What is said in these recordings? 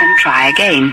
and try again.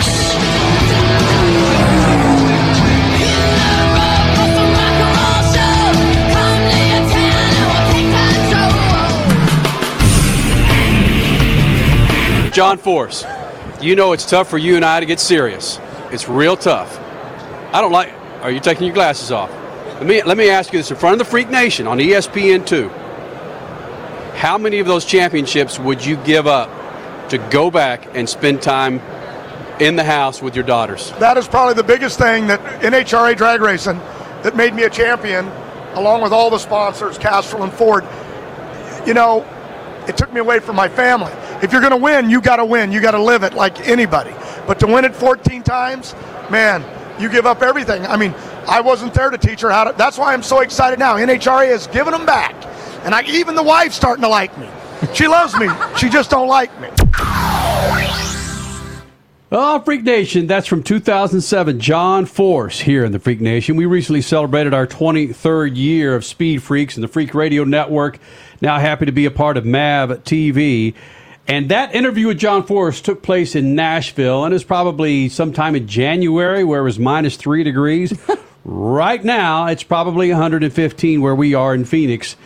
John Force, you know it's tough for you and I to get serious. It's real tough. I don't like. Are you taking your glasses off? Let me let me ask you this in front of the Freak Nation on ESPN two. How many of those championships would you give up to go back and spend time in the house with your daughters? That is probably the biggest thing that NHRA drag racing that made me a champion, along with all the sponsors, Castrol and Ford. You know, it took me away from my family. If you're going to win, you got to win. You got to live it like anybody. But to win it 14 times, man, you give up everything. I mean, I wasn't there to teach her how to. That's why I'm so excited now. NHRA has given them back, and I, even the wife's starting to like me. She loves me. She just don't like me. Oh, Freak Nation, that's from 2007. John Force here in the Freak Nation. We recently celebrated our 23rd year of Speed Freaks and the Freak Radio Network. Now happy to be a part of MAV TV. And that interview with John Force took place in Nashville and is probably sometime in January where it was minus three degrees. right now, it's probably 115 where we are in Phoenix.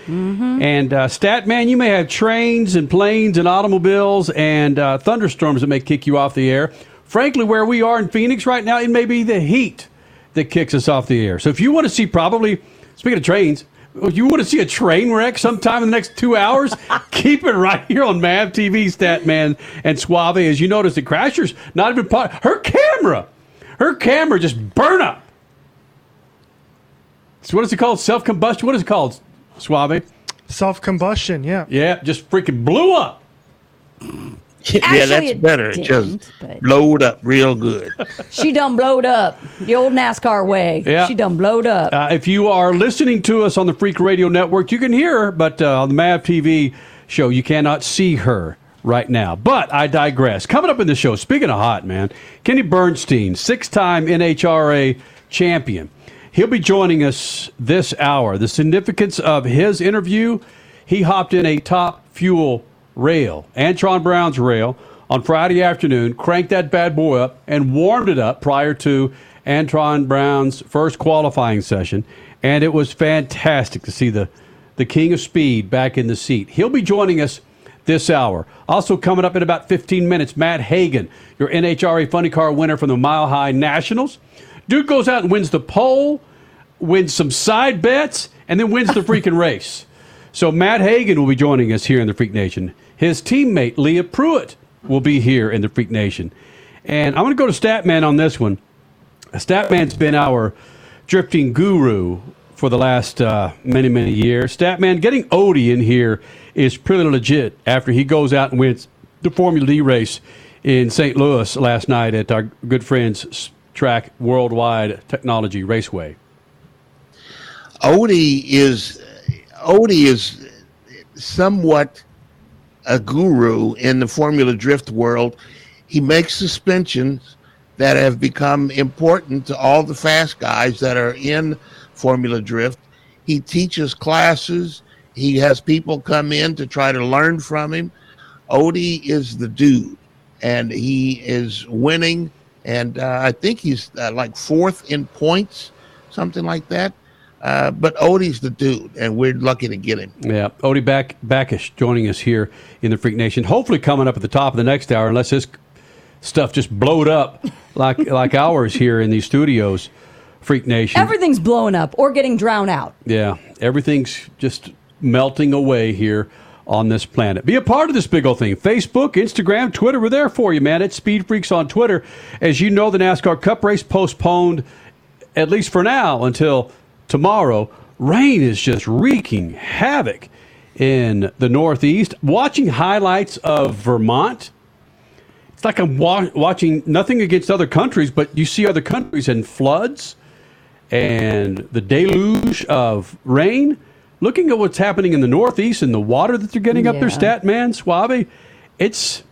And uh, Statman, you may have trains and planes and automobiles and uh, thunderstorms that may kick you off the air. Frankly, where we are in Phoenix right now, it may be the heat that kicks us off the air. So if you want to see, probably speaking of trains, Oh, you want to see a train wreck sometime in the next two hours, keep it right here on MAV TV, Statman and Suave. As you notice, the Crasher's not even part. Her camera, her camera just burn up. So what is it called? Self combustion. What is it called? Suave. Self combustion, yeah. Yeah, just freaking blew up. Yeah, that's it better. Didn't, just but- blowed up real good. She done blowed up the old NASCAR way. Yeah. She done blowed up. Uh, if you are listening to us on the Freak Radio Network, you can hear her, but uh, on the MAV TV show, you cannot see her right now. But I digress. Coming up in the show, speaking of hot, man, Kenny Bernstein, six time NHRA champion. He'll be joining us this hour. The significance of his interview, he hopped in a top fuel rail, Antron Brown's rail, on Friday afternoon, cranked that bad boy up, and warmed it up prior to Antron Brown's first qualifying session. And it was fantastic to see the, the king of speed back in the seat. He'll be joining us this hour. Also, coming up in about 15 minutes, Matt Hagan, your NHRA Funny Car winner from the Mile High Nationals. Dude goes out and wins the pole, wins some side bets, and then wins the freaking race. So Matt Hagan will be joining us here in the Freak Nation. His teammate Leah Pruett will be here in the Freak Nation. And I'm going to go to Statman on this one. Statman's been our drifting guru for the last uh, many, many years. Statman, getting Odi in here is pretty legit after he goes out and wins the Formula D race in St. Louis last night at our good friend's track, Worldwide Technology Raceway. Odi is Odi is somewhat a guru in the Formula Drift world. He makes suspensions that have become important to all the fast guys that are in Formula Drift. He teaches classes. He has people come in to try to learn from him. Odi is the dude, and he is winning. And uh, I think he's uh, like fourth in points, something like that. Uh, but Odi's the dude, and we're lucky to get him. Yeah, Odi Back Bakchis joining us here in the Freak Nation. Hopefully, coming up at the top of the next hour, unless this stuff just blowed up like like ours here in these studios. Freak Nation. Everything's blowing up or getting drowned out. Yeah, everything's just melting away here on this planet. Be a part of this big old thing. Facebook, Instagram, Twitter, we're there for you, man. It's Speed Freaks on Twitter. As you know, the NASCAR Cup race postponed, at least for now, until tomorrow. Rain is just wreaking havoc in the Northeast. Watching highlights of Vermont, it's like I'm wa- watching nothing against other countries, but you see other countries in floods and the deluge of rain. Looking at what's happening in the Northeast and the water that they're getting up there, Statman, stat Suave, it's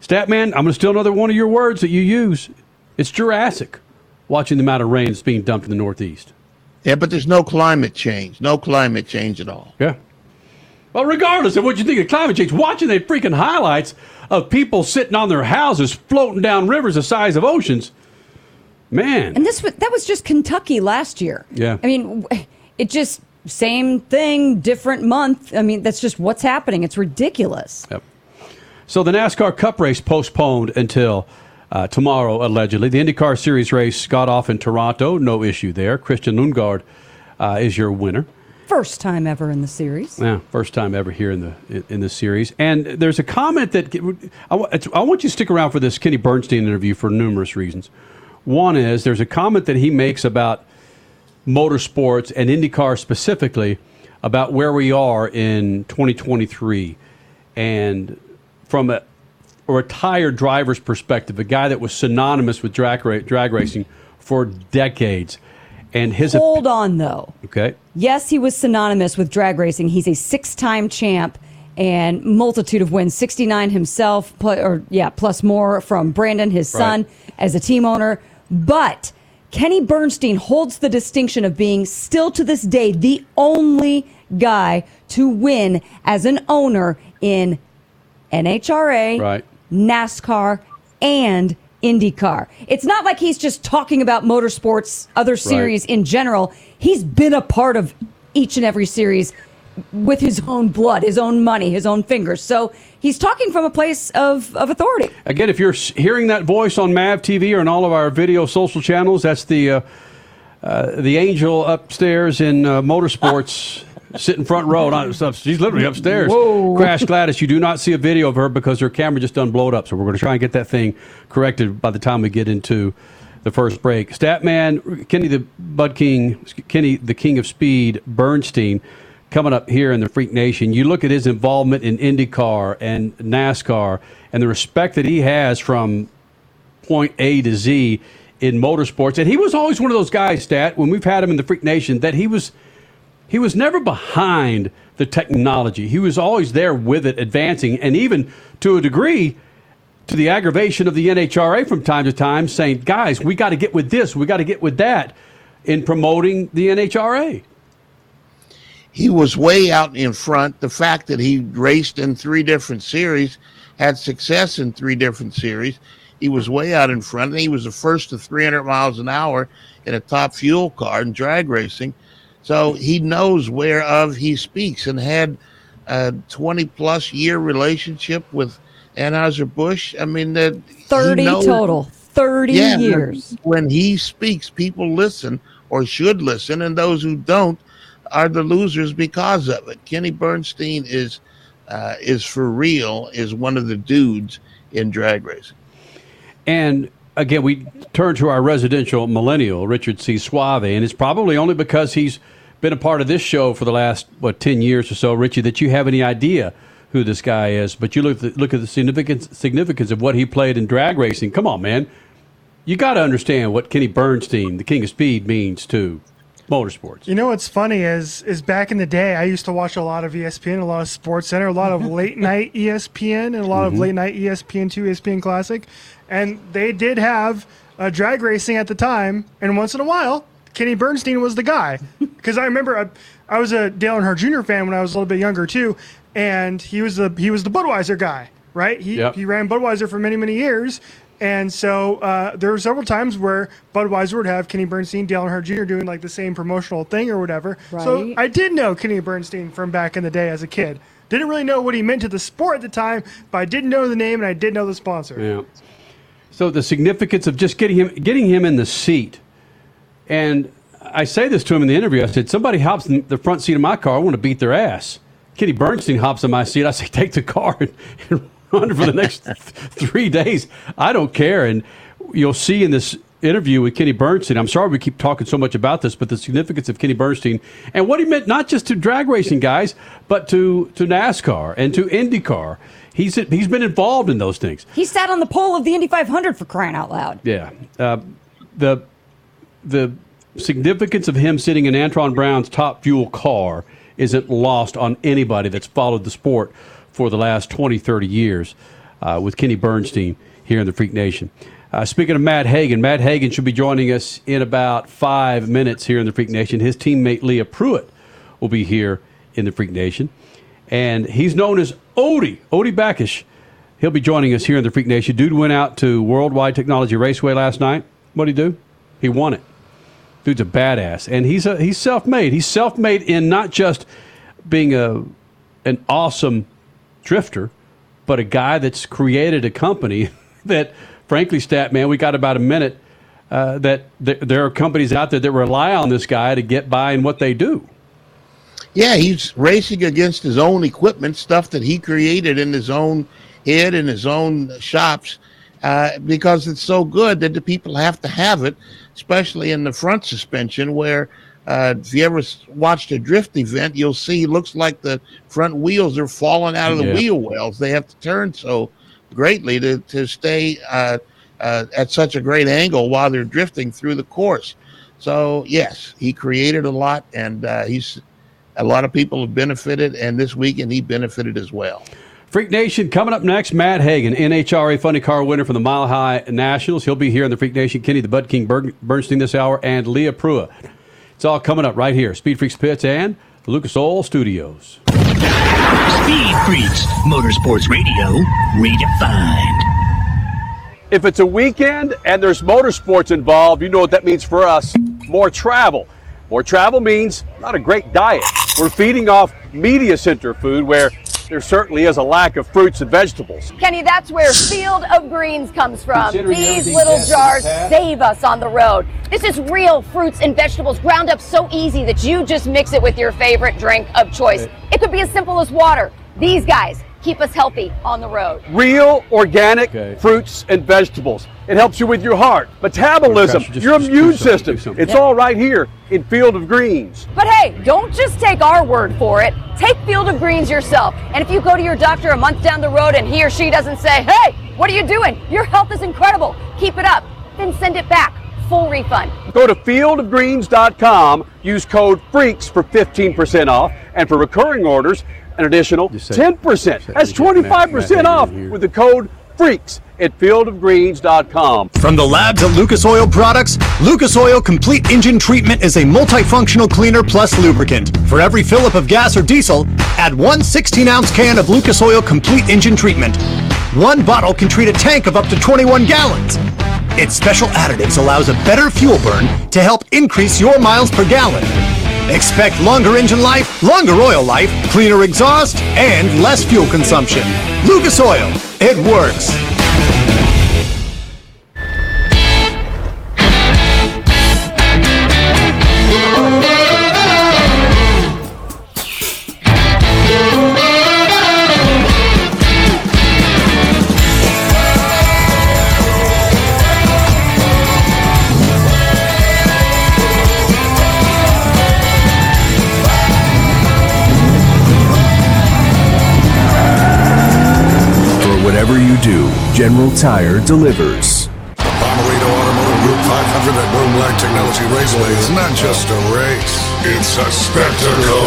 Statman. I'm going to steal another one of your words that you use. It's Jurassic. Watching the amount of rain that's being dumped in the Northeast. Yeah, but there's no climate change. No climate change at all. Yeah. Well, regardless of what you think of climate change, watching the freaking highlights of people sitting on their houses floating down rivers the size of oceans, man. And this was, that was just Kentucky last year. Yeah. I mean, it just same thing, different month. I mean, that's just what's happening. It's ridiculous. Yep. So the NASCAR Cup race postponed until uh, tomorrow, allegedly. The IndyCar Series race got off in Toronto. No issue there. Christian Lundgaard uh, is your winner. First time ever in the series. Yeah, first time ever here in the in, the series. And there's a comment that I, I want you to stick around for this Kenny Bernstein interview for numerous reasons. One is there's a comment that he makes about motorsports and IndyCar specifically about where we are in 2023, and from a, a retired driver's perspective, a guy that was synonymous with drag, ra- drag racing for decades, and his op- Hold on, though. okay. Yes, he was synonymous with drag racing. He's a six-time champ and multitude of wins. Sixty-nine himself, pl- or yeah, plus more from Brandon, his son, Right. as a team owner. But Kenny Bernstein holds the distinction of being still to this day the only guy to win as an owner in NHRA, Right. NASCAR, and IndyCar. It's not like he's just talking about motorsports, other series in general. He's been a part of each and every series with his own blood, his own money, his own fingers. So he's talking from a place of, of authority. Again, if you're hearing that voice on Mav TV or on all of our video social channels, that's the uh, uh, the angel upstairs in uh, motorsports, sitting front row. Not, so she's literally upstairs. Whoa. Crash Gladys. You do not see a video of her because her camera just done blowed up. So we're going to try and get that thing corrected by the time we get into the first break. Statman Kenny the Bud King, Kenny the King of Speed, Bernstein. Coming up here in the Freak Nation, you look at his involvement in IndyCar and NASCAR and the respect that he has from point A to Z in motorsports. And he was always one of those guys, Stat, when we've had him in the Freak Nation, that he was he was never behind the technology. He was always there with it, advancing, and even to a degree, to the aggravation of the NHRA from time to time, saying, "Guys, we got to get with this, we got to get with that," in promoting the NHRA. he was way out in front. The fact that he raced in three different series, had success in three different series, he was way out in front. And he was the first to 300 miles an hour in a top fuel car in drag racing. So he knows whereof he speaks and had a 20 plus year relationship with Anheuser-Busch. I mean, that 30 knows- total. 30 yeah, when- years. When he speaks, people listen or should listen, and those who don't are the losers because of it. Kenny Bernstein is uh, is for real. Is one of the dudes in drag racing. And again, we turn to our residential millennial, Richard C. Suave, and it's probably only because he's been a part of this show for the last what ten years or so, Richie, that you have any idea who this guy is. But you look at the, look at the significance significance of what he played in drag racing. Come on, man, you got to understand what Kenny Bernstein, the King of Speed, means to motorsports. You know what's funny is is back in the day, I used to watch a lot of ESPN, a lot of Sports Center, a lot of late night ESPN, and a lot of late night ESPN two, ESPN Classic, and they did have uh, drag racing at the time. And once in a while, Kenny Bernstein was the guy because I remember I, I was a Dale Earnhardt Jr. fan when I was a little bit younger too, and he was the he was the Budweiser guy, right? He Yep. he ran Budweiser for many many years. And so uh, there were several times where Budweiser would have Kenny Bernstein, Dale Earnhardt Jr. doing like the same promotional thing or whatever. Right. So I did know Kenny Bernstein from back in the day as a kid. Didn't really know what he meant to the sport at the time, but I didn't know the name and I did know the sponsor. Yeah. So the significance of just getting him getting him in the seat, and I say this to him in the interview. I said, "Somebody hops in the front seat of my car. I want to beat their ass." Kenny Bernstein hops in my seat. I say, "Take the car and, and run for the next th- three days. I don't care." And you'll see in this interview with Kenny Bernstein. I'm sorry we keep talking so much about this, but the significance of Kenny Bernstein and what he meant not just to drag racing guys, but to, to NASCAR and to IndyCar. He's he's been involved in those things. He sat on the pole of the Indy 500 for crying out loud. Yeah, uh, the the significance of him sitting in Antron Brown's top fuel car isn't lost on anybody that's followed the sport for the last 20, 30 years uh, with Kenny Bernstein here in the Freak Nation. Uh, speaking of Matt Hagan, Matt Hagan should be joining us in about five minutes here in the Freak Nation. His teammate Leah Pruett will be here in the Freak Nation. And he's known as Odi, Odi Bakchis. He'll be joining us here in the Freak Nation. Dude went out to Worldwide Technology Raceway last night. What'd he do? He won it. Dude's a badass. And he's, a, he's self made. He's self made in not just being a, an awesome drifter, but a guy that's created a company that frankly, stat man, we got about a minute. Uh, that th- there are companies out there that rely on this guy to get by in what they do. Yeah, he's racing against his own equipment, stuff that he created in his own head in his own shops, uh, because it's so good that the people have to have it, especially in the front suspension, where uh, if you ever watched a drift event, you'll see it looks like the front wheels are falling out of the yeah. wheel wells. They have to turn so greatly to, to stay uh, uh, at such a great angle while they're drifting through the course. So yes, he created a lot, and uh, he's a lot of people have benefited, and this weekend he benefited as well. Freak Nation coming up next. Matt Hagan, NHRA Funny Car winner from the Mile High Nationals. He'll be here in the Freak Nation. Kenny the Bud King Bernstein this hour, and Leah Pruett. It's all coming up right here. Speed Freaks Pits and the Lucas Oil Studios. Speed Freaks, Motorsports Radio, redefined. If it's a weekend and there's motorsports involved, you know what that means for us more travel. More travel means not a great diet. We're feeding off media center food where there certainly is a lack of fruits and vegetables. Kenny, that's where Field of Greens comes from. These little jars save us on the road. This is real fruits and vegetables ground up so easy that you just mix it with your favorite drink of choice. It could be as simple as water. These guys keep us healthy on the road. Real organic okay. fruits and vegetables. It helps you with your heart, metabolism, just, your just immune system. It's all right here in Field of Greens. But hey, don't just take our word for it. Take Field of Greens yourself. And if you go to your doctor a month down the road and he or she doesn't say, hey, what are you doing? Your health is incredible. Keep it up. Then send it back. Full refund. Go to fieldofgreens.com, use code FREAKS for 15% off, and for recurring orders, an additional 10%. That's 25% off with the code FREAKS at fieldofgreens.com. From the labs at Lucas Oil Products, Lucas Oil Complete Engine Treatment is a multifunctional cleaner plus lubricant. For every fill up of gas or diesel, add one 16 ounce can of Lucas Oil Complete Engine Treatment. One bottle can treat a tank of up to 21 gallons. Its special additives allows a better fuel burn to help increase your miles per gallon. Expect longer engine life, longer oil life, cleaner exhaust, and less fuel consumption. Lucas Oil, it works. General Tire delivers. The Bommarito Automotive Group 500 at Worldwide Technology Raceway is not just a race, it's a spectacle.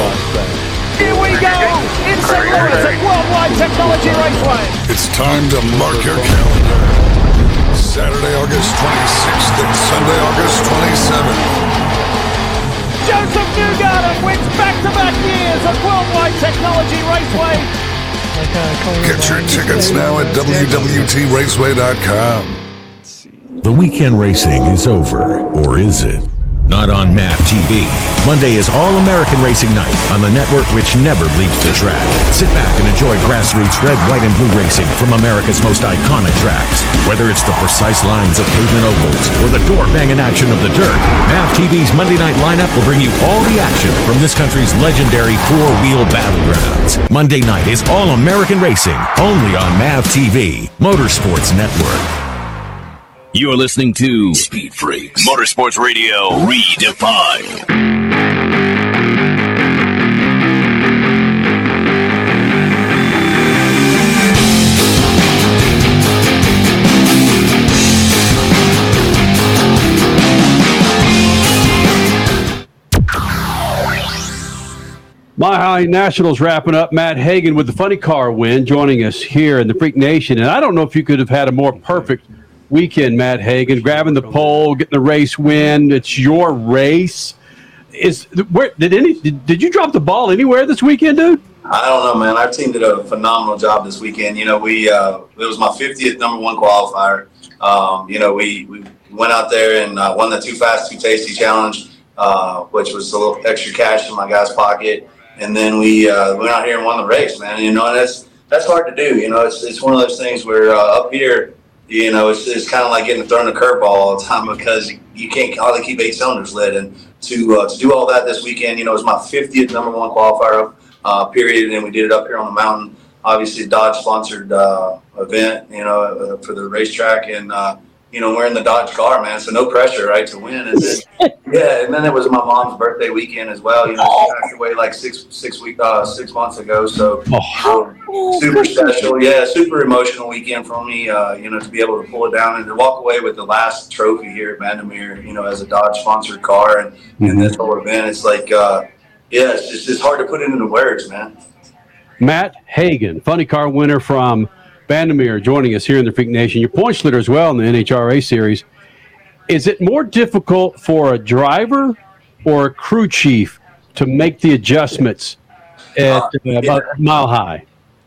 Here we go! In St. Louis at Worldwide Technology Raceway. It's time to mark your calendar. Saturday, August 26th and Sunday, August 27th. Josef Newgarden wins back-to-back years at Worldwide Technology Raceway. Get your tickets now at WWTRaceway.com. The weekend racing is over, or is it? Not on MAV TV. Monday is All American Racing Night on the network which never leaves the track. Sit back and enjoy grassroots red, white, and blue racing from America's most iconic tracks. Whether it's the precise lines of pavement ovals or the door banging action of the dirt, MAV TV's Monday night lineup will bring you all the action from this country's legendary four wheel battlegrounds. Monday night is All American Racing, only on MAV TV, Motorsports Network. You're listening to Speed Freaks Motorsports Radio Redefined. Mile High Nationals wrapping up. Matt Hagan with the funny car win, joining us here in the Freak Nation. And I don't know if you could have had a more perfect weekend, Matt Hagan, grabbing the pole, getting the race win. It's your race. Is where did any did, did you drop the ball anywhere this weekend, dude? I don't know, man. Our team did a phenomenal job this weekend. You know, we uh, it was my 50th number one qualifier. Um, you know, we, we went out there and uh, won the Too Fast, Too Tasty challenge, uh, which was a little extra cash in my guy's pocket. And then we uh, went out here and won the race, man. You know, and that's that's hard to do. You know, it's it's one of those things where uh, up here, you know, it's, it's kind of like getting thrown a curveball all the time because you can't hardly keep eight cylinders lit. And to uh, to do all that this weekend, you know, it was my 50th number one qualifier uh, period, and then we did it up here on the mountain. Obviously, Dodge sponsored uh, event, you know, uh, for the racetrack, and uh, you know, we're in the Dodge car, man. So no pressure, right, to win. And then, yeah, and then it was my mom's birthday weekend as well. You know, she passed away like six six week uh, six months ago. So um, super special, yeah, super emotional weekend for me. Uh, you know, to be able to pull it down and to walk away with the last trophy here at Bandimere, you know, as a Dodge sponsored car, and, and this whole event, it's like, uh, yeah, it's just it's hard to put it into words, man. Matt Hagan, funny car winner from Bandimere, joining us here in the Freak Nation. Your point leader as well in the NHRA series. Is it more difficult for a driver or a crew chief to make the adjustments at uh, about mile high?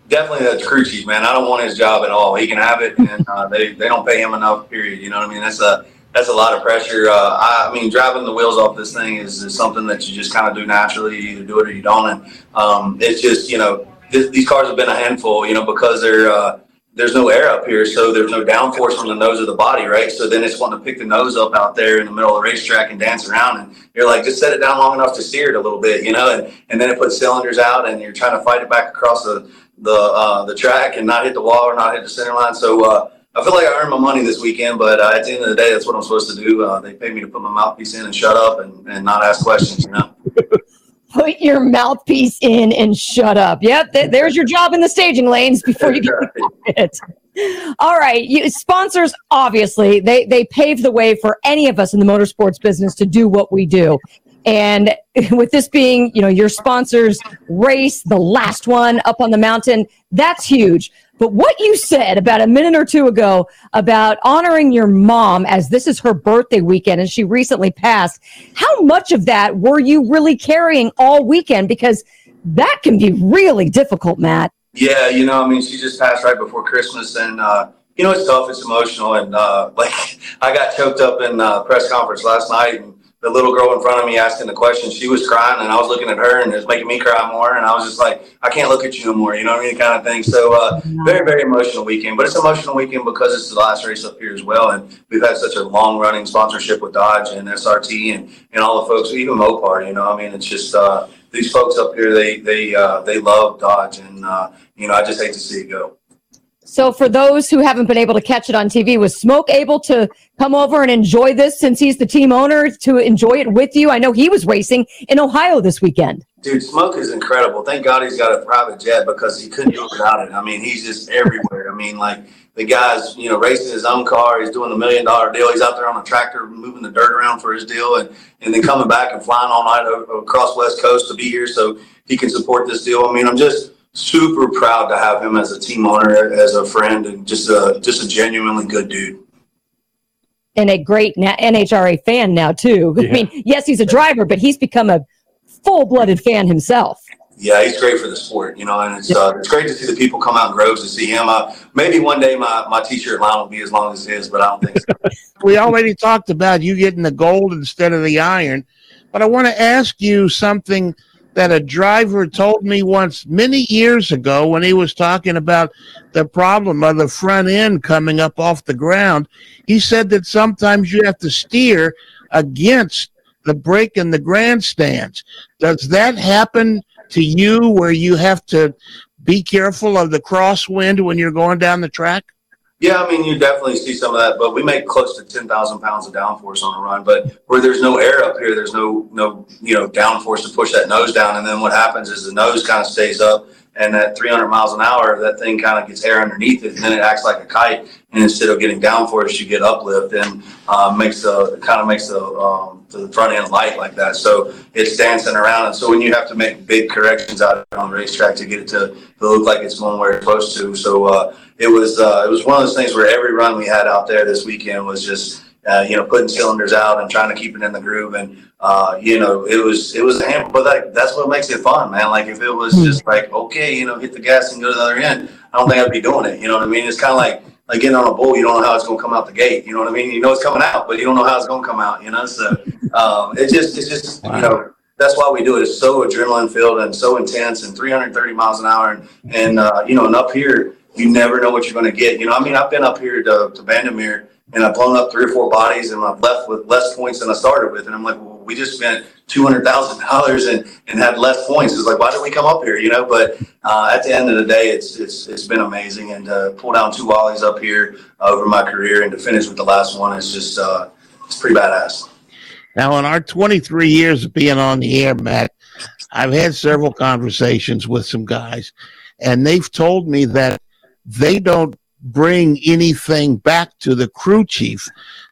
Definitely the crew chief, man. I don't want his job at all. He can have it, and uh, they, they don't pay him enough. Period. You know what I mean? That's a that's a lot of pressure. Uh, I, I, mean, driving the wheels off this thing is, is something that you just kind of do naturally. You either do it or you don't. And um, it's just you know th- these cars have been a handful. You know because they're uh, there's no air up here, so there's no downforce on the nose of the body, right? So then it's wanting to pick the nose up out there in the middle of the racetrack and dance around, and you're like, just set it down long enough to steer it a little bit, you know, and, and then it puts cylinders out, and you're trying to fight it back across the the uh, the track and not hit the wall or not hit the center line. So uh, I feel like I earned my money this weekend, but uh, at the end of the day, that's what I'm supposed to do. Uh, they pay me to put my mouthpiece in and shut up and, and not ask questions, you know. put your mouthpiece in and shut up. Yep, th- there's your job in the staging lanes before you get it. All right, you, sponsors obviously they they pave the way for any of us in the motorsports business to do what we do. And with this being, you know, your sponsors race, the last one up on the mountain, that's huge. But what you said about a minute or two ago about honoring your mom as this is her birthday weekend and she recently passed, how much of that were you really carrying all weekend? Because that can be really difficult, Matt. Yeah, you know, I mean, she just passed right before Christmas, and uh, you know, it's tough, it's emotional, and uh, like I got choked up in uh, press conference last night, and the little girl in front of me asking the question, she was crying, and I was looking at her, and it was making me cry more, and I was just like, I can't look at you no more, you know what I mean, kind of thing. So, uh, very, very emotional weekend, but it's emotional weekend because it's the last race up here as well, and we've had such a long running sponsorship with Dodge and SRT and and all the folks, even Mopar, you know, I mean, it's just. Uh, these folks up here, they they uh, they love Dodge, and uh, you know, I just hate to see it go. So, for those who haven't been able to catch it on TV, was Smoke able to come over and enjoy this since he's the team owner to enjoy it with you? I know he was racing in Ohio this weekend. Dude, Smoke is incredible. Thank God he's got a private jet because he couldn't do it without it. I mean, he's just everywhere. I mean, like the guy's, you know, racing his own car. He's doing the million dollar deal. He's out there on a tractor moving the dirt around for his deal and, and then coming back and flying all night across West Coast to be here so he can support this deal. I mean, I'm just super proud to have him as a team owner, as a friend, and just a, just a genuinely good dude and a great NHRA fan now too. Yeah. I mean, yes, he's a driver, but he's become a full-blooded fan himself. Yeah, he's great for the sport, you know, and it's uh, it's great to see the people come out in groves to see him. Uh, maybe one day my, my t-shirt line will be as long as his, but I don't think so. we already talked about you getting the gold instead of the iron, but I want to ask you something that a driver told me once many years ago when he was talking about the problem of the front end coming up off the ground. He said that sometimes you have to steer against the brake in the grandstands. Does that happen to you where you have to be careful of the crosswind when you're going down the track? Yeah, I mean, you definitely see some of that, but we make close to ten thousand pounds of downforce on a run. But where there's no air up here, there's no no you know downforce to push that nose down, and then what happens is the nose kind of stays up, and at 300 miles an hour, that thing kind of gets air underneath it, and then it acts like a kite. And instead of getting downforce, you get uplift, and uh, makes the kind of makes the um, the front end light like that. So it's dancing around, and so when you have to make big corrections out on the racetrack to get it to, to look like it's going where it's supposed to, so. Uh, it was uh, it was one of those things where every run we had out there this weekend was just uh, you know putting cylinders out and trying to keep it in the groove and uh, you know it was it was a hammer but like that's what makes it fun man like if it was Hmm. just like okay you know hit the gas and go to the other end I don't think I'd be doing it you know what I mean it's kind of like like getting on a bull you don't know how it's going to come out the gate you know what I mean you know it's coming out but you don't know how it's going to come out you know so um, it just it's just you know that's why we do it. It's so adrenaline filled and so intense and 330 miles an hour. And, and uh, you know, and up here, you never know what you're going to get. You know, I mean, I've been up here to, to Bandimere and I've blown up three or four bodies and I've left with less points than I started with. And I'm like, well, we just spent $200,000 and, and had less points. It's like, why did we come up here? You know, but uh, at the end of the day, it's, it's, it's been amazing. And uh, pull down two Wallys up here over my career and to finish with the last one is just, uh, it's pretty badass. Now, in our 23 years of being on the air, Matt, I've had several conversations with some guys, and they've told me that they don't bring anything back to the crew chief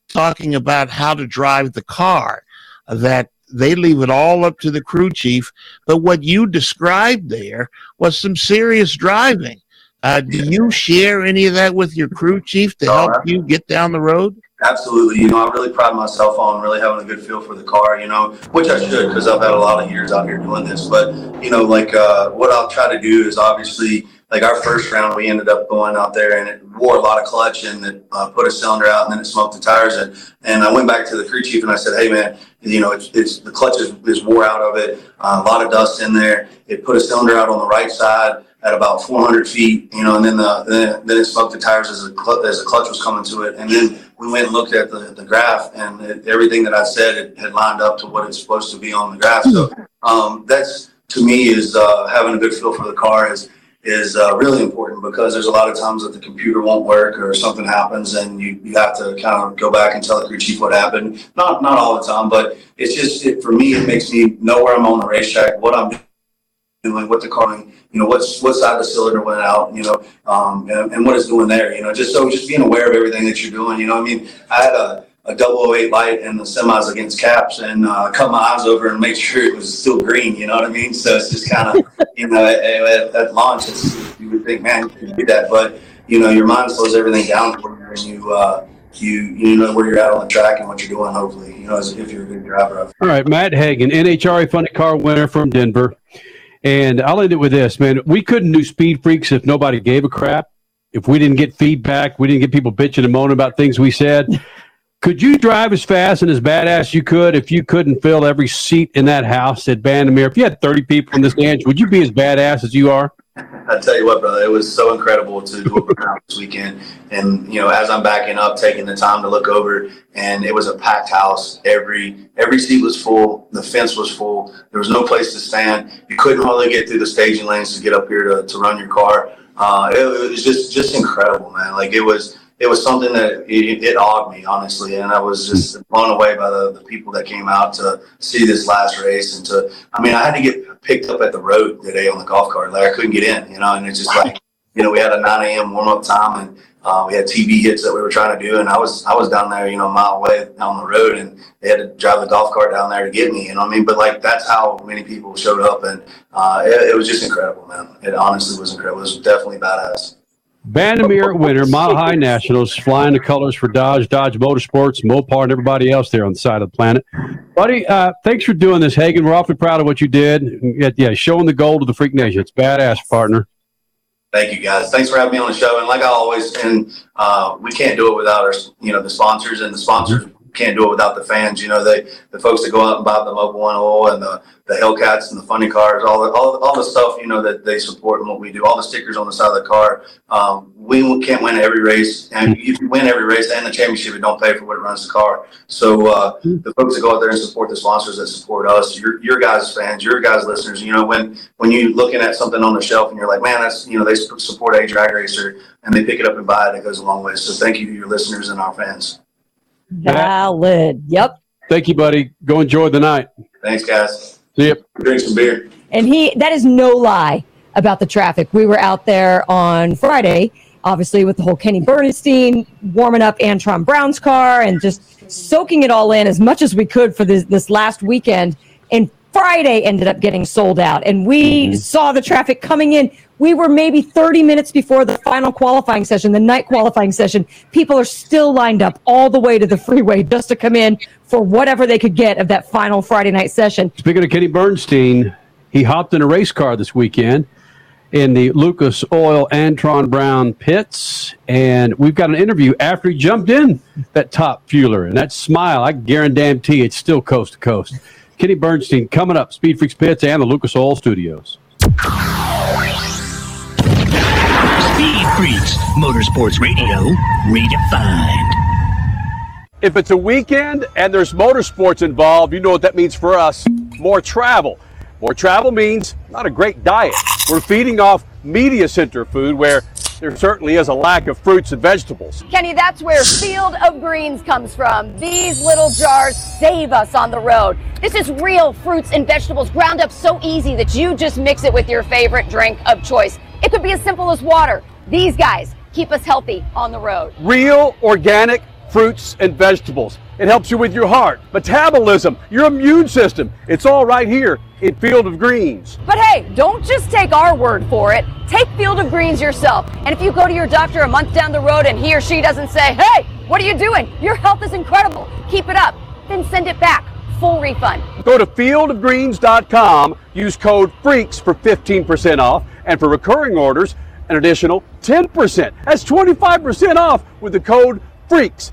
talking about how to drive the car, that they leave it all up to the crew chief. But what you described there was some serious driving. Uh, do you share any of that with your crew chief to help you get down the road? Absolutely. You know, I really pride myself on really having a good feel for the car, you know, which I should because I've had a lot of years out here doing this. But, you know, like uh, what I'll try to do is obviously, like our first round, we ended up going out there and it wore a lot of clutch and it uh, put a cylinder out and then it smoked the tires. And, and I went back to the crew chief and I said, hey, man, you know, it's, it's the clutch is, is wore out of it, uh, a lot of dust in there. It put a cylinder out on the right side at about 400 feet, you know, and then the then, it smoked the tires as the cl- as the clutch was coming to it, and then we went and looked at the, the graph, and it, everything that I said it had lined up to what it's supposed to be on the graph. So um, that's to me is uh, having a good feel for the car is is uh, really important because there's a lot of times that the computer won't work or something happens and you, you have to kind of go back and tell the crew chief what happened. Not not all the time, but it's just it, for me it makes me know where I'm on the racetrack, what I'm doing, what the car, you know, what's what side the cylinder went out, you know, um, and, and what it's doing there, you know, just so just being aware of everything that you're doing, you know. I mean, I had a a 008 light in the semis against Capps and uh, cut my eyes over and make sure it was still green. You know what I mean? So it's just kind of, you know, at, at, at launch, you would think, man, you can do that. But, you know, your mind slows everything down for you and you, uh, you, you know where you're at on the track and what you're doing, hopefully, you know, as if you're a good driver. All right, Matt Hagan, NHRA Funny Car winner from Denver. And I'll end it with this, man. We couldn't do Speed Freaks if nobody gave a crap. If we didn't get feedback, we didn't get people bitching and moaning about things we said. Could you drive as fast and as badass you could if you couldn't fill every seat in that house at Bandimere? If you had 30 people in this dance, would you be as badass as you are? I tell you what, brother, it was so incredible to do around this weekend. And you know, as I'm backing up, taking the time to look over, and it was a packed house. Every every seat was full. The fence was full. There was no place to stand. You couldn't hardly get through the staging lanes to get up here to, to run your car. Uh, it, it was just just incredible, man. Like it was it was something that it, it awed me honestly, and I was just blown away by the, the people that came out to see this last race and to. I mean, I had to get picked up at the road today on the golf cart. Like I couldn't get in, you know, and it's just like you know we had a 9 a.m. warm up time and. Uh, we had TV hits that we were trying to do, and I was I was down there, you know, a mile away on the road, and they had to drive the golf cart down there to get me. You know what I mean? But like that's how many people showed up, and uh, it, it was just incredible, man. It honestly was incredible. It was definitely badass. Bandimere winner, Mile High Nationals, flying the colors for Dodge, Dodge Motorsports, Mopar, and everybody else there on the side of the planet. Buddy, uh, thanks for doing this, Hagan. We're awfully proud of what you did. Yeah, yeah, showing the gold to the Freak Nation. It's badass, partner. Thank you, guys. Thanks for having me on the show. And like I always, and uh, we can't do it without our, you know, the sponsors and the sponsors can't do it without the fans. You know, they the folks that go out and buy the Mobil One oil and the the Hellcats and the funny cars, all the all, all the stuff you know that they support and what we do, all the stickers on the side of the car. Um, we can't win every race, and if you win every race and the championship, it don't pay for what runs the car. So uh, the folks that go out there and support the sponsors that support us, your your guys' fans, your guys' listeners. You know, when when you're looking at something on the shelf and you're like, man, that's you know they support a drag racer and they pick it up and buy it, it goes a long way. So thank you to your listeners and our fans. Valid. Yep. Thank you, buddy. Go enjoy the night. Thanks, guys. See you. Drink some beer. And he, that is no lie about the traffic. We were out there on Friday, obviously with the whole Kenny Bernstein warming up Antron Brown's car and just soaking it all in as much as we could for this, this last weekend. And Friday ended up getting sold out. And we Mm-hmm. saw the traffic coming in. We were maybe 30 minutes before the final qualifying session, the night qualifying session. People are still lined up all the way to the freeway just to come in for whatever they could get of that final Friday night session. Speaking of Kenny Bernstein, he hopped in a race car this weekend in the Lucas Oil Antron Brown pits, and we've got an interview after he jumped in that top fueler, and that smile, I guarantee it's still coast to coast. Kenny Bernstein coming up, Speed Freaks pits and the Lucas Oil Studios. Speed Freaks, Motorsports Radio, redefined. If it's a weekend and there's motorsports involved, you know what that means for us more travel. More travel means not a great diet. We're feeding off media center food where there certainly is a lack of fruits and vegetables. Kenny, that's where Field of Greens comes from. These little jars save us on the road. This is real fruits and vegetables ground up so easy that you just mix it with your favorite drink of choice. It could be as simple as water. These guys keep us healthy on the road. Real organic fruits and vegetables. It helps you with your heart, metabolism, your immune system. It's all right here in Field of Greens. But hey, don't just take our word for it. Take Field of Greens yourself. And if you go to your doctor a month down the road and he or she doesn't say, hey, what are you doing? Your health is incredible. Keep it up. Then send it back. Full refund. Go to fieldofgreens.com, use code FREAKS for 15% off, and for recurring orders, an additional 10%. That's 25% off with the code FREAKS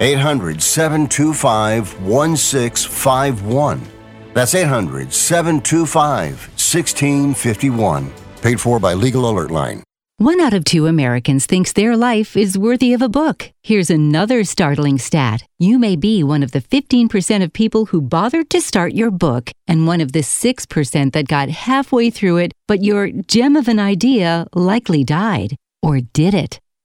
800 725 1651. That's 800 725 1651. Paid for by Legal Alert Line. One out of two Americans thinks their life is worthy of a book. Here's another startling stat. You may be one of the 15% of people who bothered to start your book and one of the 6% that got halfway through it, but your gem of an idea likely died. Or did it?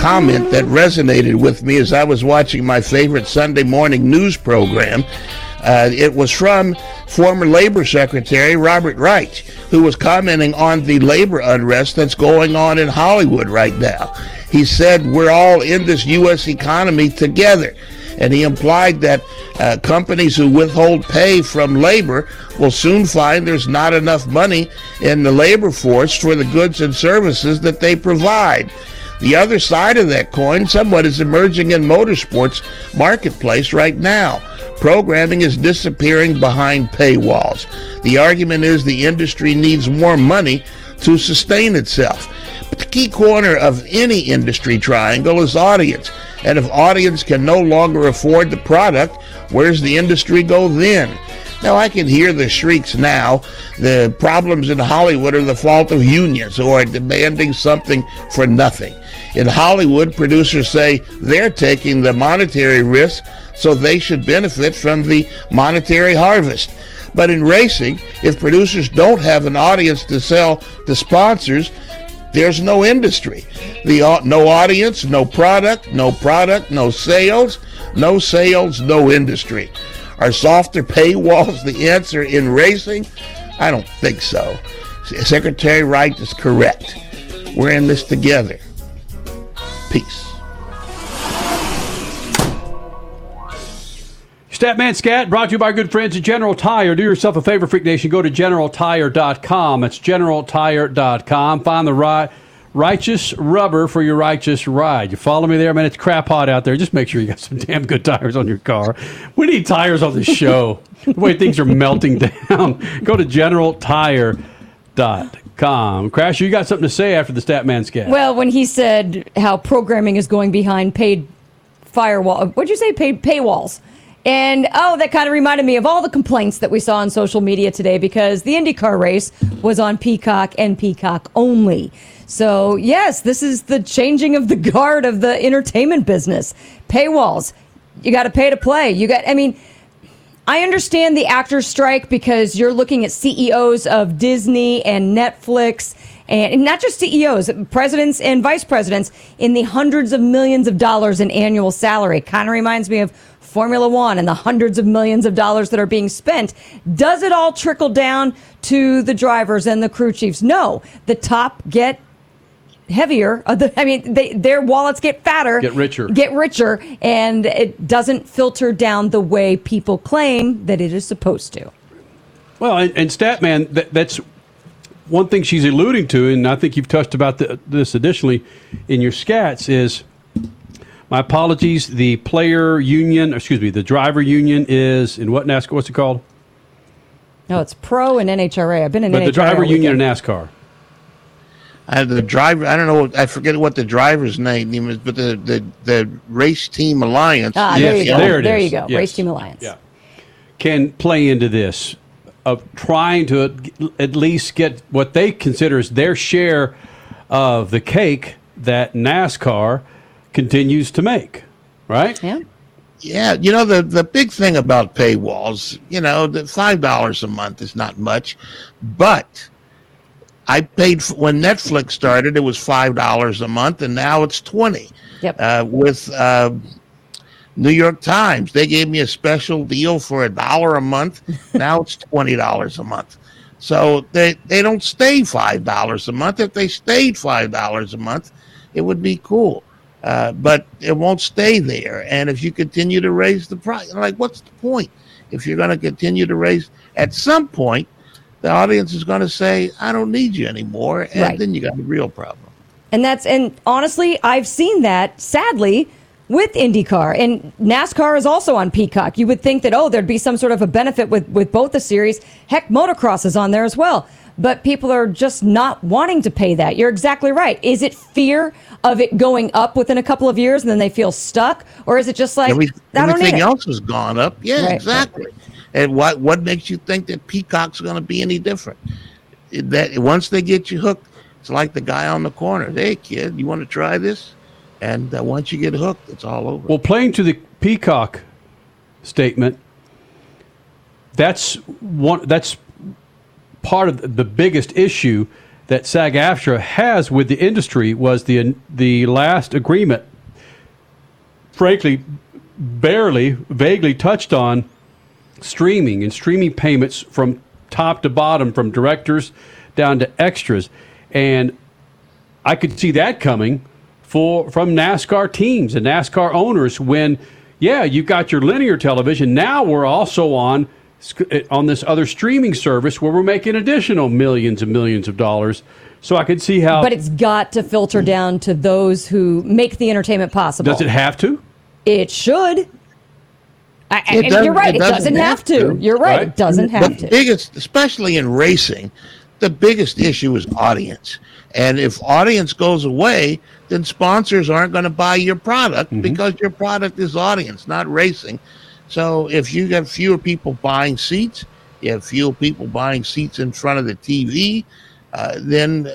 Comment that resonated with me as I was watching my favorite Sunday morning news program. Uh, it was from former Labor Secretary Robert Reich, who was commenting on the labor unrest that's going on in Hollywood right now. He said, We're all in this U.S. economy together. And he implied that uh, companies who withhold pay from labor will soon find there's not enough money in the labor force for the goods and services that they provide. The other side of that coin, somewhat is emerging in motorsports marketplace right now. Programming is disappearing behind paywalls. The argument is the industry needs more money to sustain itself. But the key corner of any industry triangle is audience. And if audience can no longer afford the product, where's the industry go then? Now, I can hear the shrieks now. The problems in Hollywood are the fault of unions who are demanding something for nothing. In Hollywood, producers say they're taking the monetary risk, so they should benefit from the monetary harvest. But in racing, if producers don't have an audience to sell to sponsors, there's no industry. The no audience, no product, no product, no sales, no sales, no industry. Are softer paywalls the answer in racing? I don't think so. Secretary Reich is correct. We're in this together. Peace. Statman Scat brought to you by good friends at General Tire. Do yourself a favor, Freak Nation. Go to generaltire.com. It's generaltire.com. Find the right righteous rubber for your righteous ride. You follow me there, man? It's crap hot out there. Just make sure you got some damn good tires on your car. We need tires on this show. the way things are melting down. Go to generaltire.com. Crash, you got something to say after the Statman Scat. Well, when he said how programming is going behind paid firewall, uh, what'd you say? Paid paywalls. And oh, that kind of reminded me of all the complaints that we saw on social media today because the IndyCar race was on Peacock and Peacock only. So, yes, this is the changing of the guard of the entertainment business. Paywalls. You got to pay to play. You got, I mean, I understand the actors strike because you're looking at CEOs of Disney and Netflix and not just CEOs, presidents and vice presidents in the hundreds of millions of dollars in annual salary. Kind of reminds me of Formula One and the hundreds of millions of dollars that are being spent. Does it all trickle down to the drivers and the crew chiefs? No. The top get heavier. Uh, I mean, they, their wallets get fatter, get richer, get richer, and it doesn't filter down the way people claim that it is supposed to. Well, and, and Statman, that, that's one thing she's alluding to, and I think you've touched about the, this additionally in your scats is. My apologies. The player union, excuse me, the driver union is in what NASCAR? What's it called? No, it's pro and NHRA. I've been in but NHRA the driver union in NASCAR. Uh, the driver, I don't know, I forget what the driver's name is, but the, the, the Race Team Alliance. Ah, there you go. There, there is. you go. Yes. Race Team Alliance. Yeah. Can play into this of trying to at least get what they consider as their share of the cake that NASCAR continues to make, right? Yeah. Yeah, you know the the big thing about paywalls, you know, the five dollars a month is not much, but I paid for, when Netflix started. It was five dollars a month, and now it's twenty. Yep. Uh, with uh, New York Times, they gave me a special deal for a dollar a month. now it's twenty dollars a month. So they, they don't stay five dollars a month. If they stayed five dollars a month, it would be cool. Uh, but it won't stay there. And if you continue to raise the price, like what's the point? If you're going to continue to raise, at some point, the audience is going to say, "I don't need you anymore," and Right. then you got a real problem. And that's and honestly, I've seen that sadly with IndyCar and NASCAR is also on Peacock. You would think that oh, there'd be some sort of a benefit with with both the series. Heck, motocross is on there as well. But people are just not wanting to pay that. You're exactly right. Is it fear of it going up within a couple of years and then they feel stuck, or is it just like Every- I don't need everything else has gone up. Yeah, Right. exactly. And what what makes you think that Peacock's going to be any different? That once they get you hooked, it's like the guy on the corner. Hey, kid, you want to try this? And uh, once you get hooked, it's all over. Well, playing to the Peacock statement, that's one. That's part of the biggest issue that SAG-AFTRA has with the industry was the the last agreement. Frankly, barely, vaguely touched on streaming and streaming payments from top to bottom, from directors down to extras, and I could see that coming for from NASCAR teams and NASCAR owners when, yeah, you've got your linear television. Now we're also on eh, on this other streaming service where we're making additional millions and millions of dollars. So I could see how. But it's got to filter down to those who make the entertainment possible. does it have to? It should. I, It and you're right. it It doesn't doesn't have have to. to, You're right. It doesn't have the to. biggest, especially in racing, the biggest issue is audience. And if audience goes away, then sponsors aren't going to buy your product Mm-hmm. because your product is audience, not racing. So if you have fewer people buying seats, you have fewer people buying seats in front of the TV, uh, then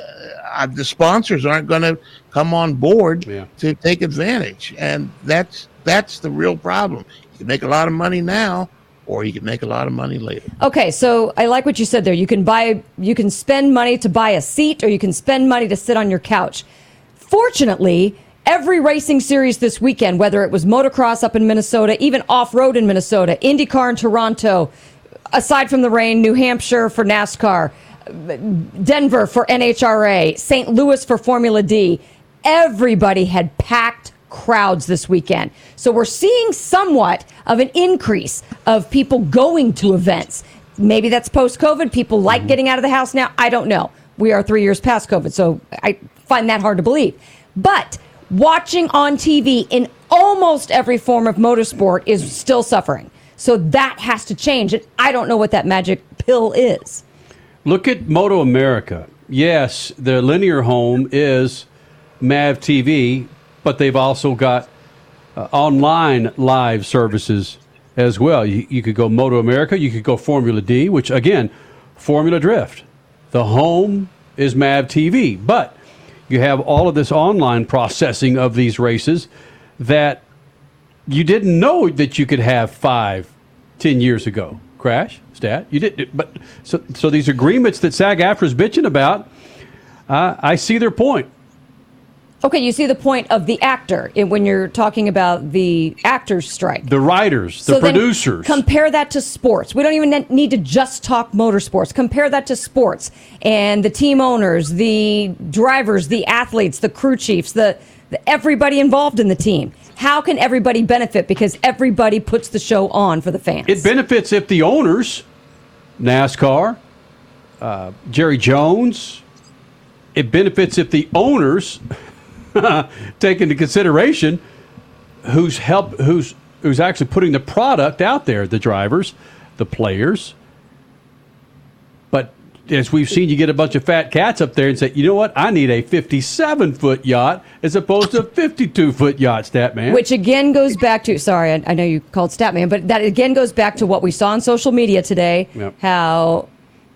uh, the sponsors aren't going to come on board to take advantage, and that's that's the real problem. You can make a lot of money now, or you can make a lot of money later. Okay, so I like what you said there. You can buy, you can spend money to buy a seat, or you can spend money to sit on your couch. Fortunately, every racing series this weekend, whether it was motocross up in Minnesota, even off road in Minnesota, IndyCar in Toronto, aside from the rain, New Hampshire for NASCAR, Denver for NHRA, St. Louis for Formula D, everybody had packed crowds this weekend. So we're seeing somewhat of an increase of people going to events. Maybe that's post COVID. People like mm-hmm. getting out of the house now. I don't know. We are three years past COVID, so I find that hard to believe. But watching on TV in almost every form of motorsport is still suffering. So that has to change. And I don't know what that magic pill is. Look at Moto America. Yes, their linear home is Mav TV, but they've also got uh, online live services as well. You, you could go Moto America, you could go Formula D, which again, Formula Drift. The home is Mav TV, but you have all of this online processing of these races that you didn't know that you could have five, ten years ago. Crash, stat, you did, but so so these agreements that SAG-AFTRA is bitching about, uh, I see their point. Okay, you see the point of the actor when you're talking about the actors' strike. The writers, the So producers. Compare that to sports. We don't even need to just talk motorsports. Compare that to sports and the team owners, the drivers, the athletes, the crew chiefs, the, the everybody involved in the team. How can everybody benefit because everybody puts the show on for the fans? It benefits if the owners, NASCAR, uh, Jerry Jones, it benefits if the owners take into consideration who's help who's who's actually putting the product out there, the drivers, the players. But as we've seen, you get a bunch of fat cats up there and say, you know what, I need a 57 foot yacht as opposed to a 52 foot yacht, stat man. Which again goes back to sorry, I, I know you called Statman, but that again goes back to what we saw on social media today. Yep. How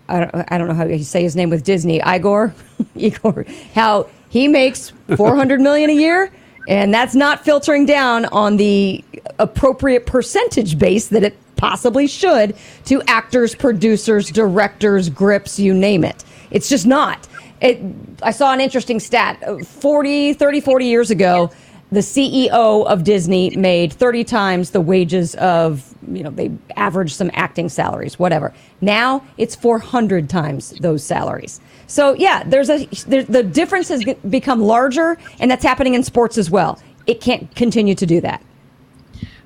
I don't, I don't know how you say his name with Disney, Igor, Igor. How he makes four hundred million a year, and that's not filtering down on the appropriate percentage base that it possibly should to actors, producers, directors, grips, you name it. It's just not. It, I saw an interesting stat. 40, 30, 40 years ago, the CEO of Disney made 30 times the wages of, you know, they averaged some acting salaries, whatever. Now it's 400 times those salaries. So yeah, there's a there, the difference has become larger, and that's happening in sports as well. It can't continue to do that.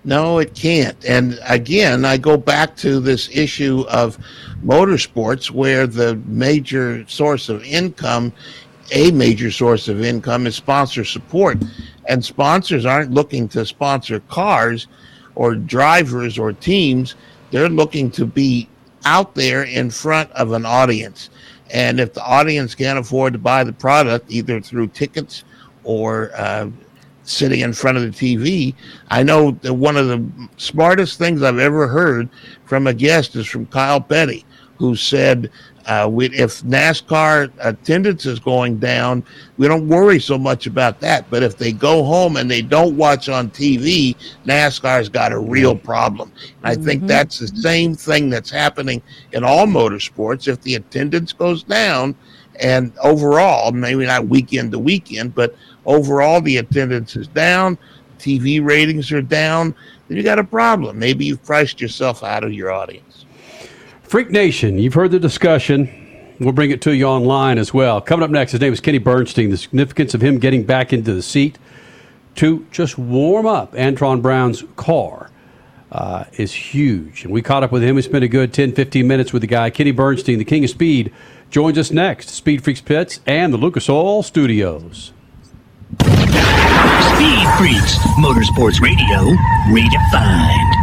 No, it can't. And again, I go back to this issue of motorsports where the major source of income, a major source of income, is sponsor support. And sponsors aren't looking to sponsor cars or drivers or teams, they're looking to be out there in front of an audience. And if the audience can't afford to buy the product, either through tickets or uh, sitting in front of the TV. I know that one of the smartest things I've ever heard from a guest is from Kyle Petty, who said, uh, we, if NASCAR attendance is going down, we don't worry so much about that. But if they go home and they don't watch on TV, NASCAR's got a real problem. And I think mm-hmm. that's the same thing that's happening in all motorsports. If the attendance goes down, and overall, maybe not weekend to weekend, but overall the attendance is down, TV ratings are down, then you got a problem. Maybe you've priced yourself out of your audience. Freak Nation, you've heard the discussion. We'll bring it to you online as well. Coming up next, his name is Kenny Bernstein. The significance of him getting back into the seat to just warm up Antron Brown's car uh, is huge. And we caught up with him. We spent a good 10, 15 minutes with the guy. Kenny Bernstein, the king of speed, joins us next. Speed Freaks Pits and the Lucas Oil Studios. Speed Freaks, Motorsports Radio, redefined.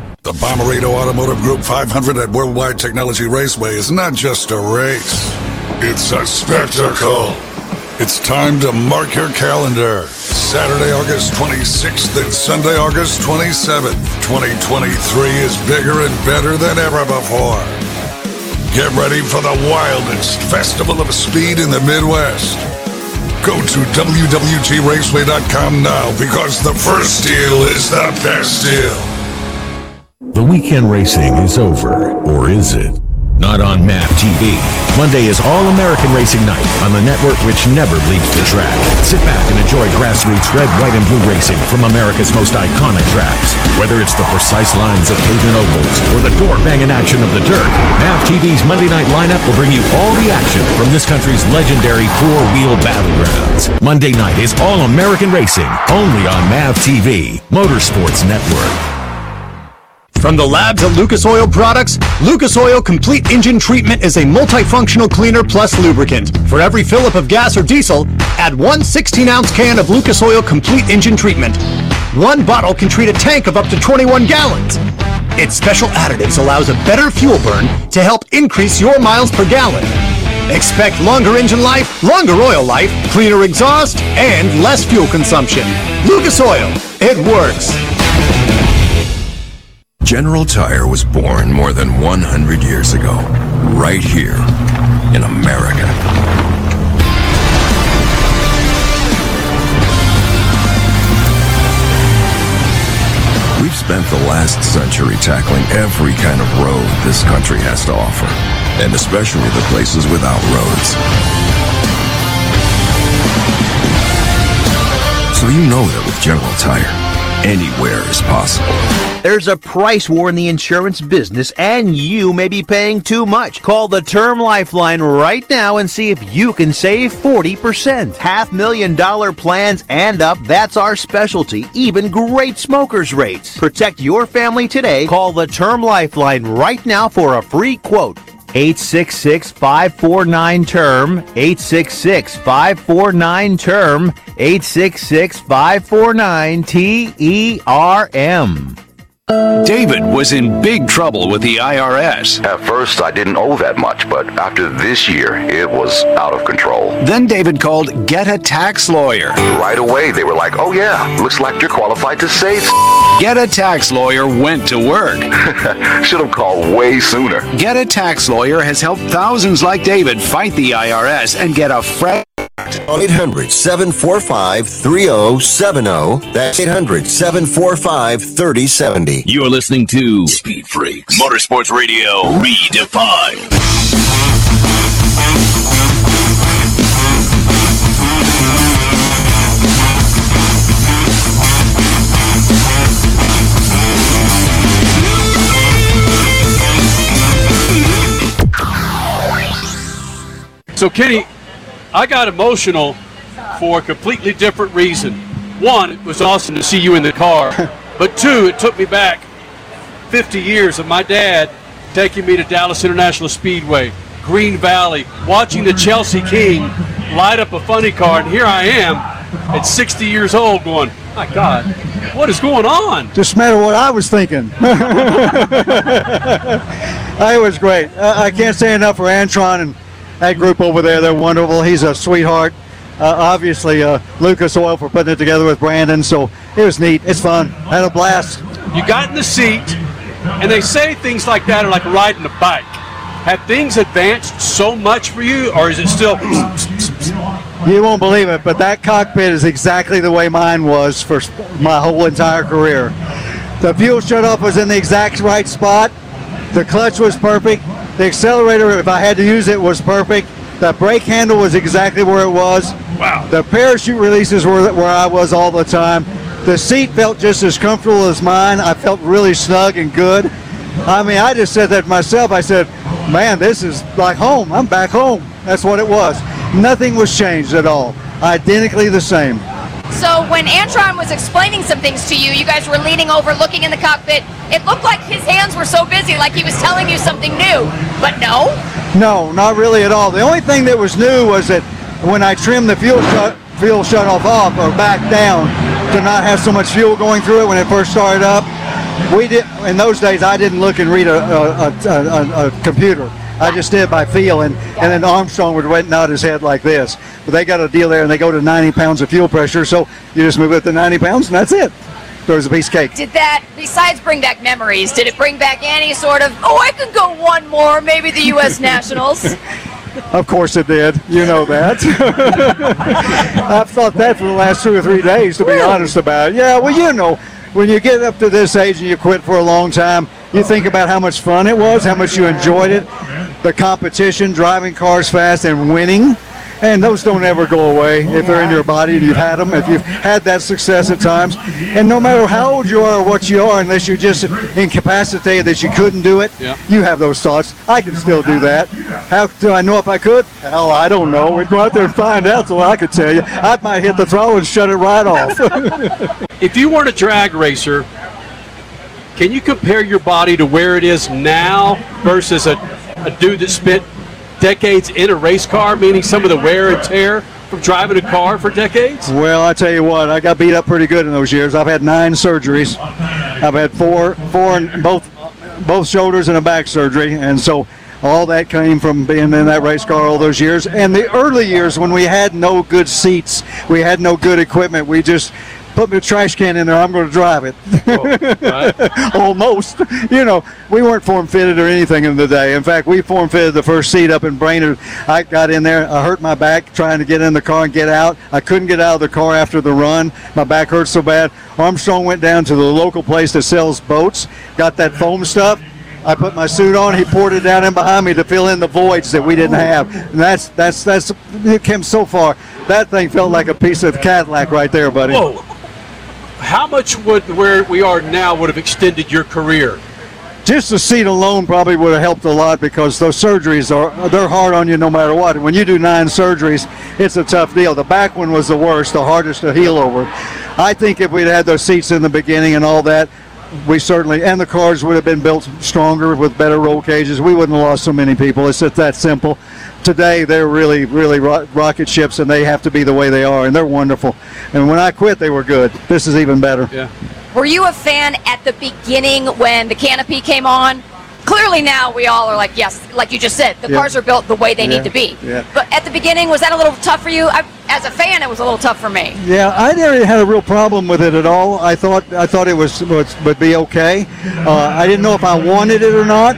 The Bommarito Automotive Group 500 at Worldwide Technology Raceway is not just a race, it's a spectacle. It's time to mark your calendar. Saturday, August 26th and Sunday, August 27th. 2023 is bigger and better than ever before. Get ready for the wildest festival of speed in the Midwest. Go to WWTRaceway.com now because the first deal is the best deal. The weekend racing is over, or is it? Not on MAV TV. Monday is All American Racing Night on the network which never leaves the track. Sit back and enjoy grassroots red, white, and blue racing from America's most iconic tracks. Whether it's the precise lines of pavement ovals or the door banging action of the dirt, MAV TV's Monday night lineup will bring you all the action from this country's legendary four wheel battlegrounds. Monday night is All American Racing, only on MAV TV, Motorsports Network. From the labs at Lucas Oil Products, Lucas Oil Complete Engine Treatment is a multifunctional cleaner plus lubricant. For every fill up of gas or diesel, add one 16 ounce can of Lucas Oil Complete Engine Treatment. One bottle can treat a tank of up to 21 gallons. Its special additives allows a better fuel burn to help increase your miles per gallon. Expect longer engine life, longer oil life, cleaner exhaust, and less fuel consumption. Lucas Oil, it works. General Tire was born more than 100 years ago, right here in America. We've spent the last century tackling every kind of road this country has to offer, and especially the places without roads. So you know that with General Tire, anywhere is possible. There's a price war in the insurance business, and you may be paying too much. Call the Term Lifeline right now and see if you can save 40%. Half million dollar plans and up, that's our specialty. Even great smokers' rates. Protect your family today. Call the Term Lifeline right now for a free quote. 866 549 term 866 549 term 866 549 T E R M David was in big trouble with the IRS. At first, I didn't owe that much, but after this year, it was out of control. Then David called Get a Tax Lawyer. Right away, they were like, oh yeah, looks like you're qualified to save. Get a Tax Lawyer went to work. Should have called way sooner. Get a Tax Lawyer has helped thousands like David fight the IRS and get a fresh 800 745 3070. That's 800 745 3070. You're listening to Speed Freaks Motorsports Radio Redefined. So, Kenny, I got emotional for a completely different reason. One, it was awesome to see you in the car, but two, it took me back 50 years of my dad taking me to Dallas International Speedway, Green Valley, watching the Chelsea King light up a funny car, and here I am at 60 years old going, my God, what is going on? Just matter what I was thinking. it was great. I I can't say enough for Antron and that group over there. They're wonderful. He's a sweetheart. Uh, obviously, uh, Lucas Oil for putting it together with Brandon. So it was neat. It's fun. Had a blast. You got in the seat, and they say things like that are like riding a bike. Have things advanced so much for you, or is it still? You won't believe it, but that cockpit is exactly the way mine was for my whole entire career. The fuel shutoff was in the exact right spot. The clutch was perfect. The accelerator, if I had to use it, was perfect. The brake handle was exactly where it was. Wow. The parachute releases were where I was all the time. The seat felt just as comfortable as mine. I felt really snug and good. I mean, I just said that myself. I said, man, this is like home. I'm back home. That's what it was. Nothing was changed at all. Identically the same. So when Antron was explaining some things to you, you guys were leaning over, looking in the cockpit. It looked like his hands were so busy, like he was telling you something new. But no. No, not really at all. The only thing that was new was that when I trimmed the fuel shut fuel shut off off or back down to not have so much fuel going through it when it first started up, we did in those days. I didn't look and read a a, a, a, a computer. I just did by feel, and, and then Armstrong would wait nod his head like this. But they got a deal there, and they go to 90 pounds of fuel pressure, so you just move it to 90 pounds, and that's it. There's a piece of cake. Did that, besides bring back memories, did it bring back any sort of, oh, I could go one more, maybe the U.S. Nationals? Of course it did. You know that. I've thought that for the last two or three days, to be honest about it. Yeah, well, you know, when you get up to this age and you quit for a long time, you think about how much fun it was, how much you enjoyed it, the competition, driving cars fast, and winning. And those don't ever go away if they're in your body and you've had them, if you've had that success at times. And no matter how old you are or what you are, unless you're just incapacitated that you couldn't do it, Yeah. you have those thoughts. I can still do that. How do I know if I could? Hell, I don't know. We'd go out there and find out so I could tell you. I might hit the throttle and shut it right off. If you weren't a drag racer, can you compare your body to where it is now versus a, a dude that spent decades in a race car, meaning some of the wear and tear from driving a car for decades? Well, I tell you what, I got beat up pretty good in those years. I've had nine surgeries. I've had four, four in both, both shoulders and a back surgery, and so all that came from being in that race car all those years. And the early years when we had no good seats, we had no good equipment. We just put me a trash can in there. I'm going to drive it. Almost. You know, we weren't form fitted or anything in the day. In fact, we form fitted the first seat up in Brainerd. I got in there. I hurt my back trying to get in the car and get out. I couldn't get out of the car after the run. My back hurt so bad. Armstrong went down to the local place that sells boats, got that foam stuff. I put my suit on. He poured it down in behind me to fill in the voids that we didn't have. And that's that's that's it came so far. That thing felt like a piece of Cadillac right there, buddy. Whoa. How much would where we are now would have extended your career? just the seat alone probably would have helped a lot because those surgeries are they're hard on you no matter what. When you do nine surgeries, it's a tough deal. The back one was the worst, the hardest to heal over. I think if we'd had those seats in the beginning and all that, we certainly and the cars would have been built stronger with better roll cages. We wouldn't have lost so many people. It's just that simple. Today they're really, really ro- rocket ships, and they have to be the way they are, and they're wonderful. And when I quit, they were good. This is even better. Yeah. Were you a fan at the beginning when the canopy came on? Clearly now we all are like, yes, like you just said, the Yeah. cars are built the way they Yeah, need to be. yeah. But at the beginning, was that a little tough for you? I, as a fan, it was a little tough for me. Yeah, I never had a real problem with it at all. I thought I thought it was would be okay. Uh, I didn't know if I wanted it or not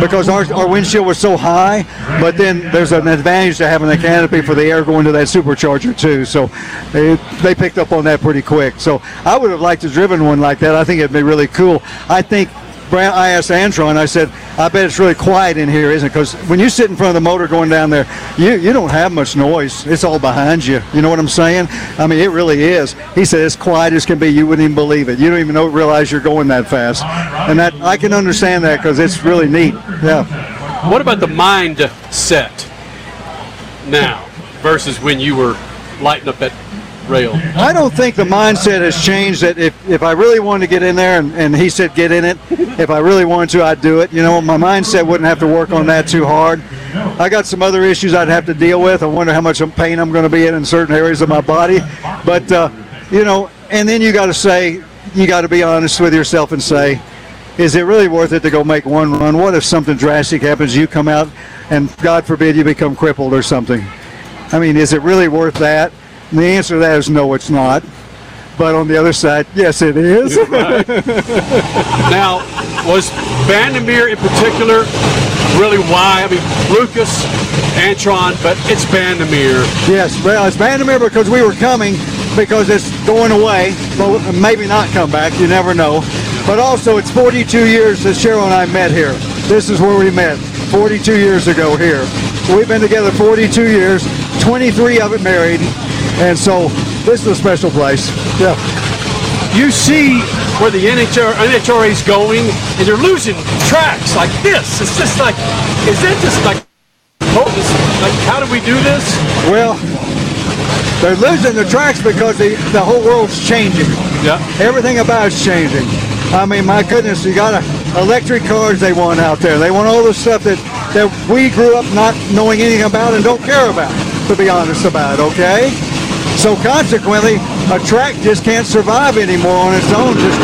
because our, our windshield was so high. But then there's an advantage to having the canopy for the air going to that supercharger too. So they, they picked up on that pretty quick. So I would have liked to have driven one like that. I think it'd be really cool. I think. Brad, I asked Antron, I said, I bet it's really quiet in here, isn't it? Because when you sit in front of the motor going down there, you, you don't have much noise. It's all behind you. You know what I'm saying? I mean, it really is. He said, as quiet as can be. You wouldn't even believe it. You don't even know, realize you're going that fast. And that I can understand that because it's really neat. Yeah. What about the mindset now versus when you were lighting up that rail? I don't think the mindset has changed. That if, if I really wanted to get in there and, and he said get in it, if I really wanted to, I'd do it. You know, my mindset wouldn't have to work on that too hard. I got some other issues I'd have to deal with. I wonder how much pain I'm going to be in in certain areas of my body. But, uh, you know, and then you got to say, you got to be honest with yourself and say, is it really worth it to go make one run? What if something drastic happens? You come out and God forbid you become crippled or something. I mean, is it really worth that? And the answer to that is no, it's not. But on the other side, yes, it is. now, was Bandimere in particular really why? I mean, Lucas, Antron, but it's Bandimere. Yes, well, it's Bandimere because we were coming because it's going away, but maybe not come back. You never know. But also, it's 42 years since Cheryl and I met here. This is where we met 42 years ago here. We've been together 42 years, 23 of it married, and so this is a special place. Yeah. You see where the NHR, NHRA is going, and they're losing tracks like this. It's just like, is that just like, oh, like how do we do this? Well, they're losing the tracks because the, the whole world's changing. Yeah. Everything about it's changing. I mean, my goodness, you got a, electric cars they want out there. They want all the stuff that, that we grew up not knowing anything about and don't care about, to be honest about, okay? So consequently, a track just can't survive anymore on its own, just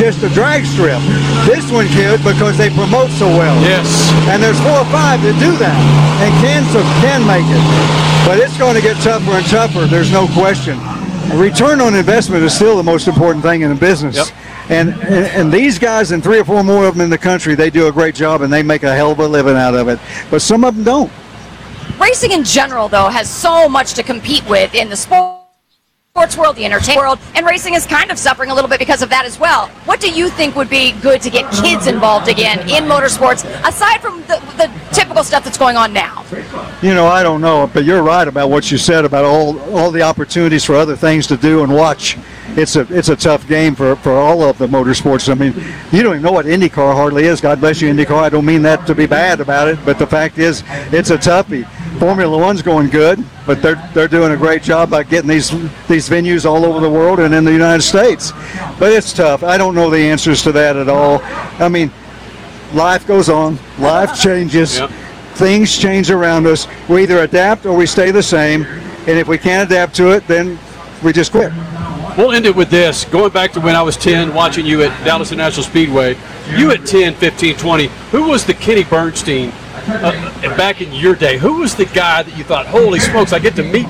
just a drag strip. This one could because they promote so well. Yes. And there's four or five that do that and can so can make it. But it's going to get tougher and tougher. There's no question. Return on investment is still the most important thing in the business. Yep. And, and and these guys and three or four more of them in the country, they do a great job and they make a hell of a living out of it. But some of them don't. Racing in general, though, has so much to compete with in the sport. Sports world, the entertainment world, and racing is kind of suffering a little bit because of that as well. What do you think would be good to get kids involved again in motorsports, aside from the, the typical stuff that's going on now? You know, I don't know, but you're right about what you said about all all the opportunities for other things to do and watch. It's a it's a tough game for, for all of the motorsports. I mean, you don't even know what IndyCar hardly is. God bless you, IndyCar. I don't mean that to be bad about it, but the fact is, it's a toughie. Formula One's going good, but they're they're doing a great job by getting these these venues all over the world and in the United States. But it's tough. I don't know the answers to that at all. I mean, life goes on. Life changes. Yep. Things change around us. We either adapt or we stay the same. And if we can't adapt to it, then we just quit. We'll end it with this. Going back to when I was 10, watching you at Dallas International Speedway, you at 10, 15, 20, who was the Kenny Bernstein uh, back in your day? Who was the guy that you thought, holy smokes, I get to meet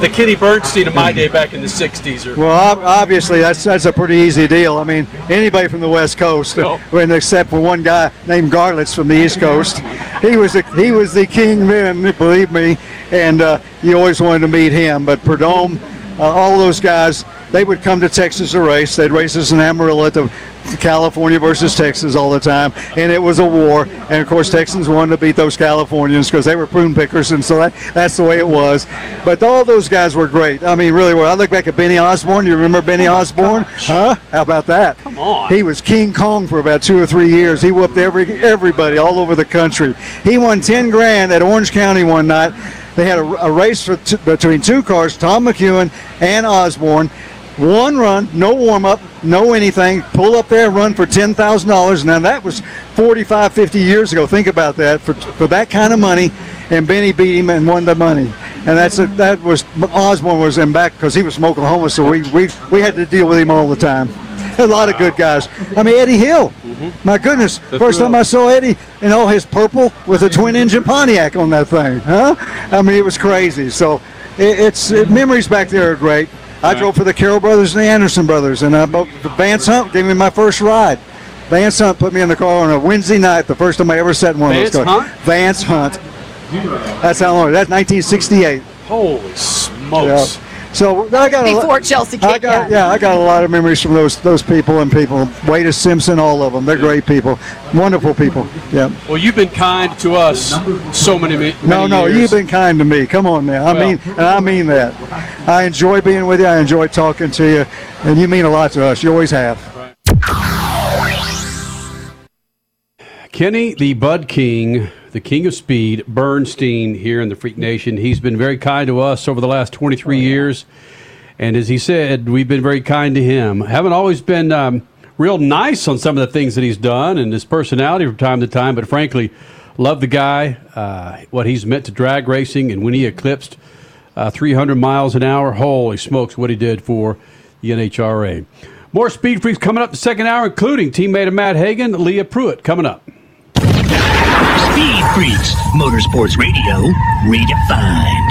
the Kenny Bernstein of my day back in the 60s? Or, Well, obviously that's that's a pretty easy deal. I mean, anybody from the West Coast, No. when except for one guy named Garlits from the East Coast, he was the he was the king then, believe me, and uh, you always wanted to meet him. But Prudhomme, uh, all those guys, they would come to Texas to race. They'd race us in Amarillo at the California versus Texas all the time, and it was a war. And of course, Texans wanted to beat those Californians because they were prune pickers, and so that, that's the way it was. But all those guys were great. I mean, really were. I look back at Benny Osborne. You remember Benny oh, Osborne? Huh? How about that? Come on. He was King Kong for about two or three years. He whooped every everybody all over the country. He won ten grand at Orange County one night. They had a, a race for t- between two cars, Tom McEwen and Osborne. One run, no warm up, no anything. Pull up there, run for ten thousand dollars. Now that was 45, 50 years ago. Think about that for for that kind of money. And Benny beat him and won the money. And that's a, that was Osborne was in back because he was from Oklahoma, so we, we we had to deal with him all the time. A lot of good guys. I mean Eddie Hill. Mm-hmm. My goodness, That's first time I saw Eddie in all his purple with a twin engine Pontiac on that thing, huh? I mean, it was crazy. So it, it's it, memories back there are great. I drove for the Carroll brothers and the Anderson brothers, and uh, both- Vance Hunt gave me my first ride. Vance Hunt put me in the car on a Wednesday night, the first time I ever sat in one Vance of those cars. Hunt? Vance Hunt. That's how long. That's 1968. Holy smokes. Yeah. So I got a lo- Before Chelsea I kicked got, yeah, I got a lot of memories from those those people and people. Wade Simpson, all of them. They're great people, wonderful people. Yeah. Well, you've been kind to us so many, many No, no, years. you've been kind to me. Come on now. I Well- mean, and I mean that. I enjoy being with you. I enjoy talking to you, and you mean a lot to us. You always have. Kenny, the Bud King, the King of Speed, Bernstein here in the Freak Nation. He's been very kind to us over the last 23 years. And as he said, we've been very kind to him. Haven't always been um, real nice on some of the things that he's done and his personality from time to time, but frankly, love the guy, uh, what he's meant to drag racing, and when he eclipsed uh, 300 miles an hour, holy smokes, what he did for the NHRA. More Speed Freaks coming up the second hour, including teammate of Matt Hagan, Leah Pruett, coming up. Speed Freaks, Motorsports Radio, redefined.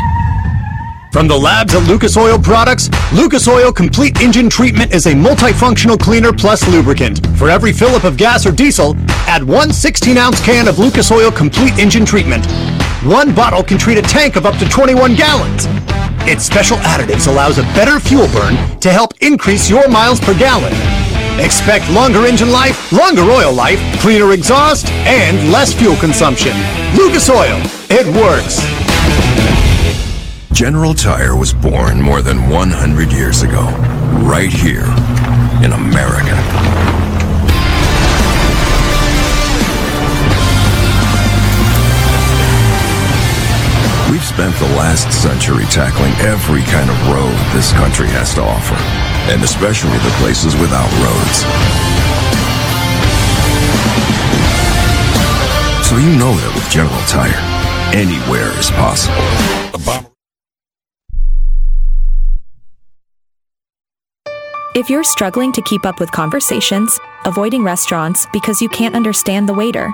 From the labs at Lucas Oil Products, Lucas Oil Complete Engine Treatment is a multifunctional cleaner plus lubricant. For every fill up of gas or diesel, add one 16 ounce can of Lucas Oil Complete Engine Treatment. One bottle can treat a tank of up to 21 gallons. Its special additives allows a better fuel burn to help increase your miles per gallon. Expect longer engine life, longer oil life, cleaner exhaust, and less fuel consumption. Lucas Oil, it works. General Tire was born more than 100 years ago, right here in America. We've spent the last century tackling every kind of road this country has to offer, and especially the places without roads. So you know that with General Tire, anywhere is possible. If you're struggling to keep up with conversations, avoiding restaurants because you can't understand the waiter,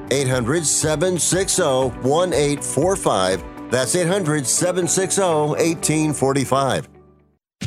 800 760 1845. That's 800 760 1845.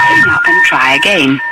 Up and try again.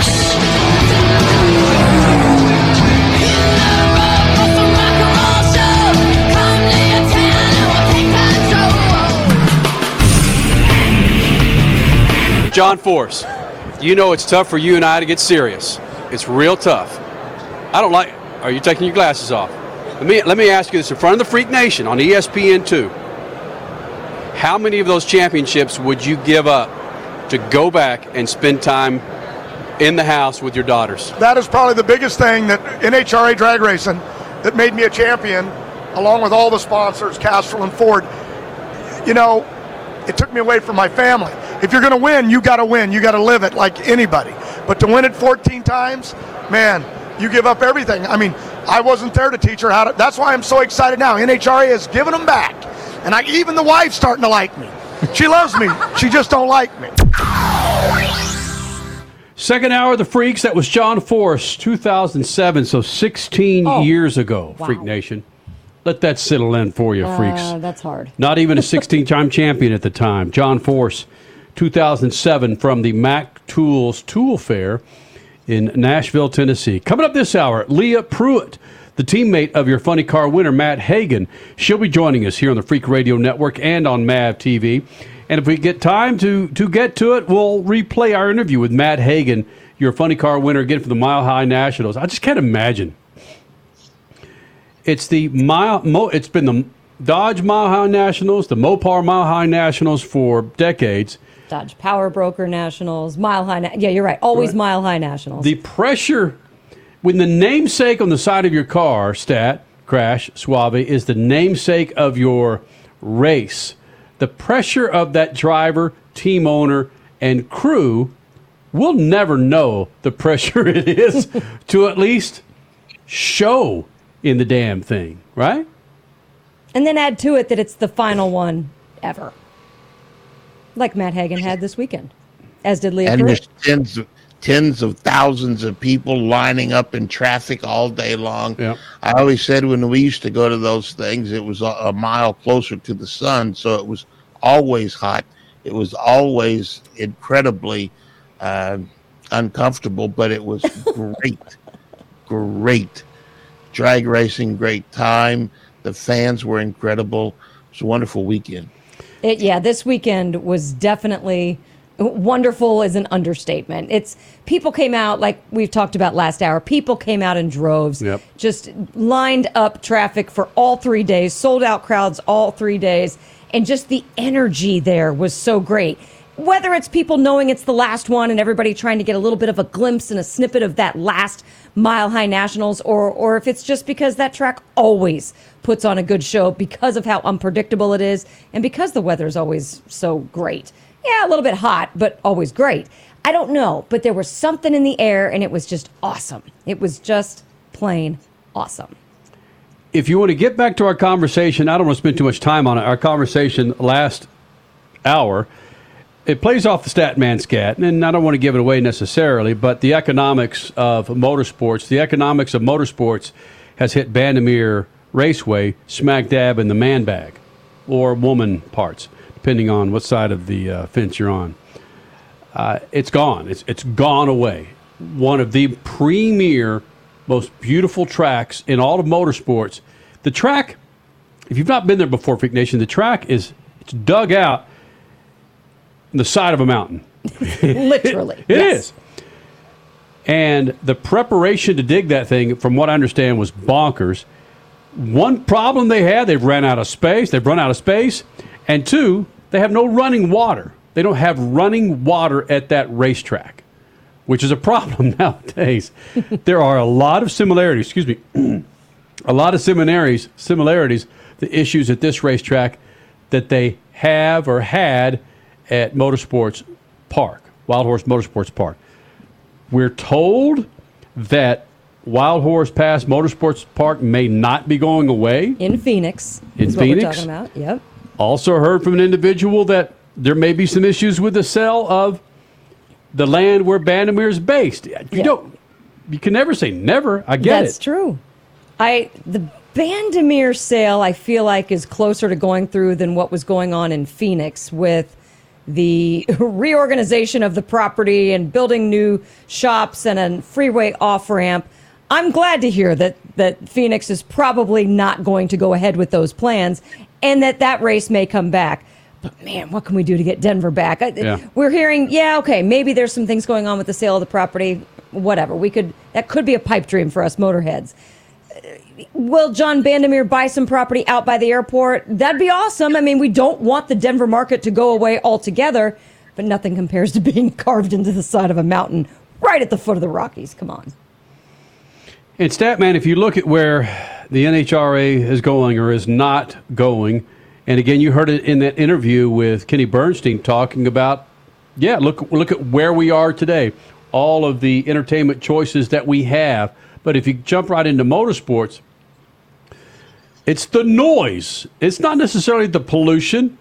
John Force, you know it's tough for you and I to get serious. It's real tough. I don't like. Are you taking your glasses off? Let me let me ask you this in front of the Freak Nation on ESPN two. How many of those championships would you give up to go back and spend time in the house with your daughters? That is probably the biggest thing that NHRA drag racing that made me a champion, along with all the sponsors, Castrol and Ford. You know, it took me away from my family. If you're going to win, you got to win. You got to live it like anybody. But to win it 14 times, man, you give up everything. I mean, I wasn't there to teach her how to. That's why I'm so excited now. NHRA has given them back, and I, even the wife's starting to like me. She loves me. She just don't like me. Second hour of the Freaks. That was John Force, 2007, so 16 Oh. years ago. Wow. Freak Nation. Let that settle in for you, freaks. Uh, that's hard. Not even a 16 time champion at the time. John Force, 2007, from the Mac Tools Tool Fair in Nashville, Tennessee. Coming up this hour, Leah Pruett, the teammate of your funny car winner, Matt Hagan. She'll be joining us here on the Freak Radio Network and on MAV TV. And if we get time to, to get to it, we'll replay our interview with Matt Hagan, your funny car winner again for the Mile High Nationals. I just can't imagine it's the mile. Mo, it's been the Dodge Mile High Nationals, the Mopar Mile High Nationals for decades. Dodge Power Broker Nationals, Mile High. Na- yeah, you're right. Always Right. Mile High Nationals. The pressure when the namesake on the side of your car, stat crash Suave, is the namesake of your race. The pressure of that driver, team owner, and crew will never know the pressure it is to at least show in the damn thing, right? and then add to it that it's the final one ever. Like Matt Hagan had this weekend, as did Leah and Pruett. there's tens of tens of thousands of people lining up in traffic all day long. I always said when we used to go to those things, it was a, a mile closer to the sun, so it was always hot. It was always incredibly uh, uncomfortable, but it was great, great drag racing, great time. The fans were incredible. It was a wonderful weekend. It, yeah, this weekend was definitely wonderful is an understatement. It's people came out like we've talked about last hour. People came out in droves. Yep. Just lined up traffic for all 3 days, sold out crowds all 3 days. and just the energy there was so great. Whether it's people knowing it's the last one and everybody trying to get a little bit of a glimpse and a snippet of that last Mile High Nationals, or or if it's just because that track always puts on a good show because of how unpredictable it is and because the weather is always so great. Yeah, a little bit hot, but always great. I don't know, but there was something in the air and it was just awesome. It was just plain awesome. If you want to get back to our conversation, I don't want to spend too much time on it. Our conversation last hour, it plays off the Statman scat, and I don't want to give it away necessarily, but the economics of motorsports, the economics of motorsports has hit Bandimere Raceway smack dab in the man bag or woman parts, depending on what side of the uh, fence you're on. Uh, it's gone. It's, it's gone away. One of the premier, most beautiful tracks in all of motorsports. The track, if you've not been there before, Freak Nation, the track is it's dug out the side of a mountain. Literally. It yes. is. And the preparation to dig that thing, from what I understand, was bonkers. One problem they had, they've ran out of space. They've run out of space. And two, they have no running water. They don't have running water at that racetrack, which is a problem nowadays. there are a lot of similarities, excuse me, a lot of similarities, similarities, the issues at this racetrack that they have or had at Motorsports Park, Wild Horse Motorsports Park. We're told that Wild Horse Pass Motorsports Park may not be going away. In Phoenix. In Phoenix? What we're talking about. Yep. Also heard from an individual that there may be some issues with the sale of the land where Bandimere is based. You don't. You can never say never. I get That's it. true. I the Bandimere sale I feel like is closer to going through than what was going on in Phoenix with the reorganization of the property and building new shops and a freeway off ramp. I'm glad to hear that that Phoenix is probably not going to go ahead with those plans and that that race may come back. But man, what can we do to get Denver back? Yeah. We're hearing, yeah, okay, maybe there's some things going on with the sale of the property. Whatever, we could that could be a pipe dream for us motorheads. Will John Bandimere buy some property out by the airport? That'd be awesome. I mean, we don't want the Denver market to go away altogether, but nothing compares to being carved into the side of a mountain right at the foot of the Rockies. Come on. And Statman, if you look at where the NHRA is going or is not going, and again, you heard it in that interview with Kenny Bernstein talking about, yeah, look look at where we are today, all of the entertainment choices that we have. But if you jump right into motorsports, it's the noise. It's not necessarily the pollution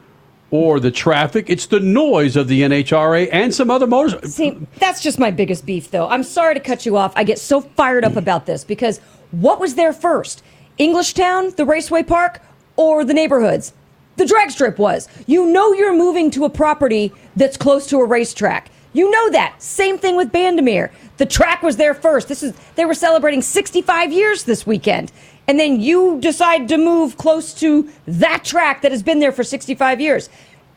or the traffic. It's the noise of the NHRA and some other motors. See, that's just my biggest beef, though. I'm sorry to cut you off. I get so fired up about this because what was there first? Englishtown, the raceway park, or the neighborhoods? The drag strip was. You know you're moving to a property that's close to a racetrack. You know that. Same thing with Bandimere. The track was there first. This is they were celebrating 65 years this weekend. And then you decide to move close to that track that has been there for 65 years.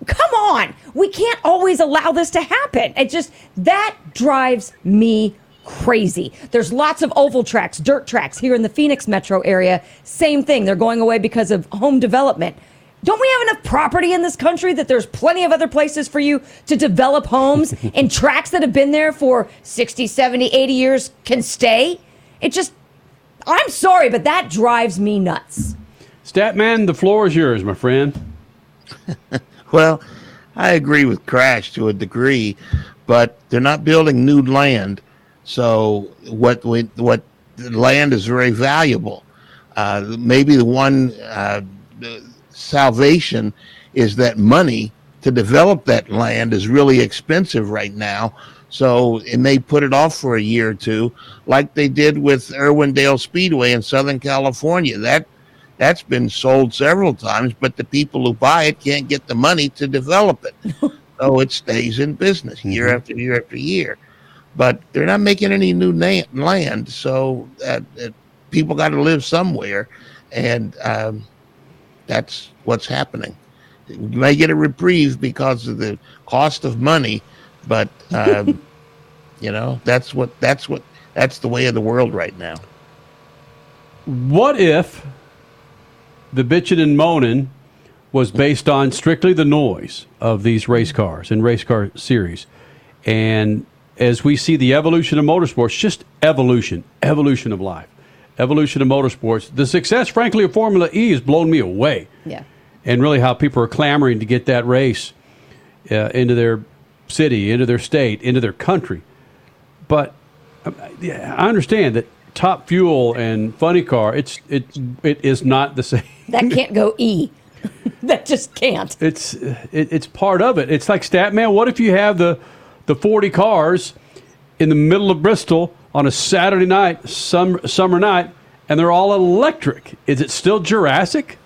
Come on. We can't always allow this to happen. It just that drives me crazy. There's lots of oval tracks, dirt tracks here in the Phoenix metro area. Same thing. They're going away because of home development. Don't we have enough property in this country that there's plenty of other places for you to develop homes and tracks that have been there for 60, 70, 80 years can stay? It just, I'm sorry, but that drives me nuts. Statman, the floor is yours, my friend. Well, I agree with Crash to a degree, but they're not building new land. So what we, what land is very valuable. Uh, maybe the one uh, salvation is that money to develop that land is really expensive right now. So it may put it off for a year or two, like they did with Irwindale Speedway in Southern California. That that's been sold several times, but the people who buy it can't get the money to develop it. so it stays in business year after year after year. But they're not making any new na- land, so uh, uh, people got to live somewhere, and um, that's what's happening. You may get a reprieve because of the cost of money, but um, you know that's what that's what that's the way of the world right now. What if the bitching and moaning was based on strictly the noise of these race cars and race car series. And as we see the evolution of motorsports, just evolution, evolution of life, evolution of motorsports, the success, frankly, of Formula E has blown me away. Yeah. And really how people are clamoring to get that race uh, into their city, into their state, into their country. But um, yeah, I understand that Top Fuel and Funny Car, it's it it is not the same. That can't go E. that just can't. It's it, it's part of it. It's like Statman. What if you have the the forty cars in the middle of Bristol on a Saturday night, summer summer night, and they're all electric? Is it still Jurassic?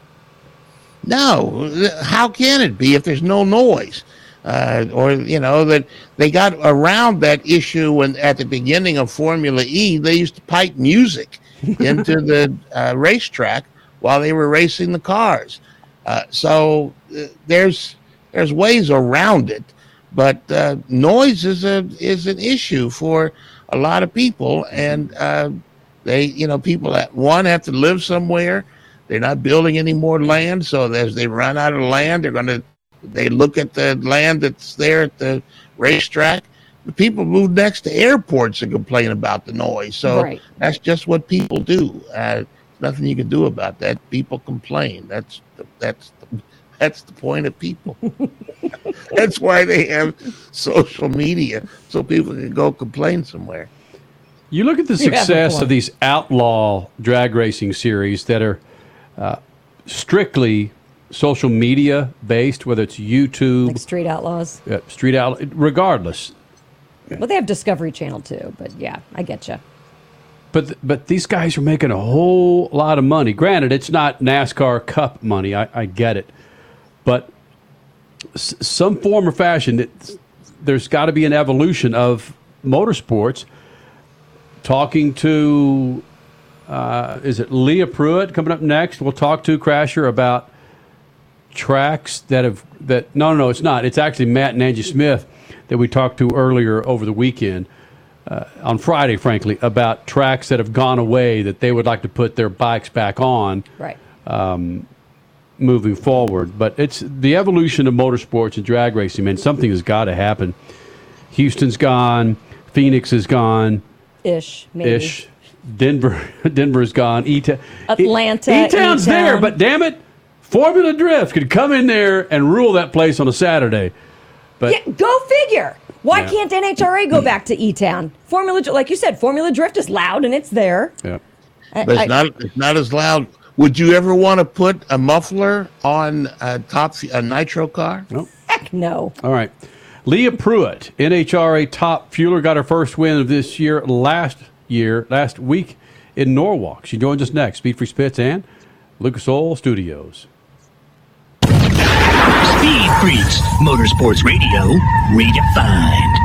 No, how can it be if there's no noise? Uh, or you know that they got around that issue when at the beginning of Formula E they used to pipe music into the uh, racetrack while they were racing the cars. Uh, so uh, there's there's ways around it, but uh, noise is a is an issue for a lot of people, and uh, they you know people that one have to live somewhere. They're not building any more land, so as they run out of land, they're going to they look at the land that's there at the racetrack. The people move next to airports and complain about the noise. So Right. that's just what people do. Uh, nothing you can do about that. People complain. That's the, that's the, that's the point of people. that's why they have social media so people can go complain somewhere. You look at the You have a success point. of these outlaw drag racing series that are uh, strictly social media based, whether it's YouTube, Like Street Outlaws. uh, Street Out, regardless. Well, they have Discovery Channel too, but yeah, I get you. But but these guys are making a whole lot of money. Granted, it's not NASCAR Cup money. I, I get it, but s- some form or fashion, it, there's got to be an evolution of motorsports. Talking to, uh, is it Leah Pruett coming up next? We'll talk to Crasher about tracks that have that. No, no, no, it's not. It's actually Matt and Angie Smith that we talked to earlier over the weekend uh, on Friday, frankly, about tracks that have gone away that they would like to put their bikes back on. Right. Um, moving forward, but it's the evolution of motorsports and drag racing. Man, something has got to happen. Houston's gone. Phoenix is gone. Ish, maybe. Ish. Denver, Denver's gone. E Atlanta, E Town's there, but damn it, Formula Drift could come in there and rule that place on a Saturday. But yeah, go figure. Why Yeah. can't NHRA go back to E Town? Formula, like you said, Formula Drift is loud and it's there. Yeah. But it's I- not it's not as loud. Would you ever want to put a muffler on a top a nitro car? Nope. Heck no. All right. Leah Pruett, NHRA top fueler, got her first win of this year last year, last week in Norwalk. She joins us next. Speed Freaks Pits and Lucas Oil Studios. Speed Freaks, Motorsports Radio, redefined.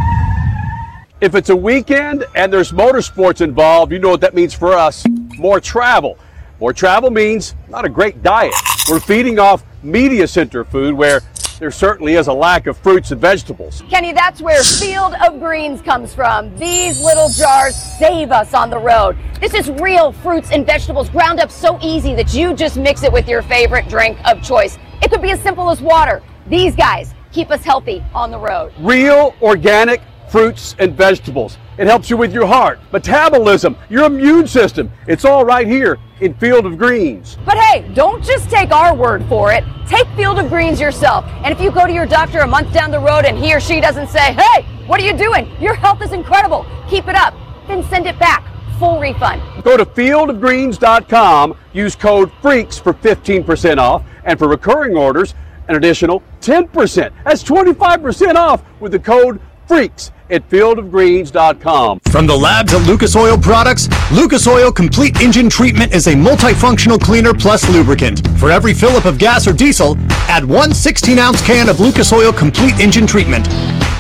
If it's a weekend and there's motorsports involved, you know what that means for us more travel. More travel means not a great diet. We're feeding off media center food where there certainly is a lack of fruits and vegetables. Kenny, that's where Field of Greens comes from. These little jars save us on the road. This is real fruits and vegetables ground up so easy that you just mix it with your favorite drink of choice. It could be as simple as water. These guys keep us healthy on the road. Real organic fruits and vegetables. It helps you with your heart, metabolism, your immune system. It's all right here in Field of Greens. But hey, don't just take our word for it. Take Field of Greens yourself. And if you go to your doctor a month down the road and he or she doesn't say, hey, what are you doing? Your health is incredible. Keep it up. Then send it back. Full refund. Go to fieldofgreens.com, use code FREAKS for 15% off, and for recurring orders, an additional 10%. That's 25% off with the code FREAKS at fieldofgreens.com. From the labs at Lucas Oil Products, Lucas Oil Complete Engine Treatment is a multifunctional cleaner plus lubricant. For every fill up of gas or diesel, add one 16 ounce can of Lucas Oil Complete Engine Treatment.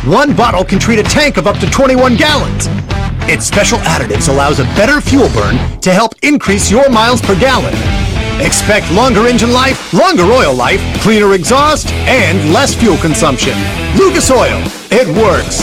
One bottle can treat a tank of up to 21 gallons. Its special additives allows a better fuel burn to help increase your miles per gallon. Expect longer engine life, longer oil life, cleaner exhaust, and less fuel consumption. Lucas Oil, it works.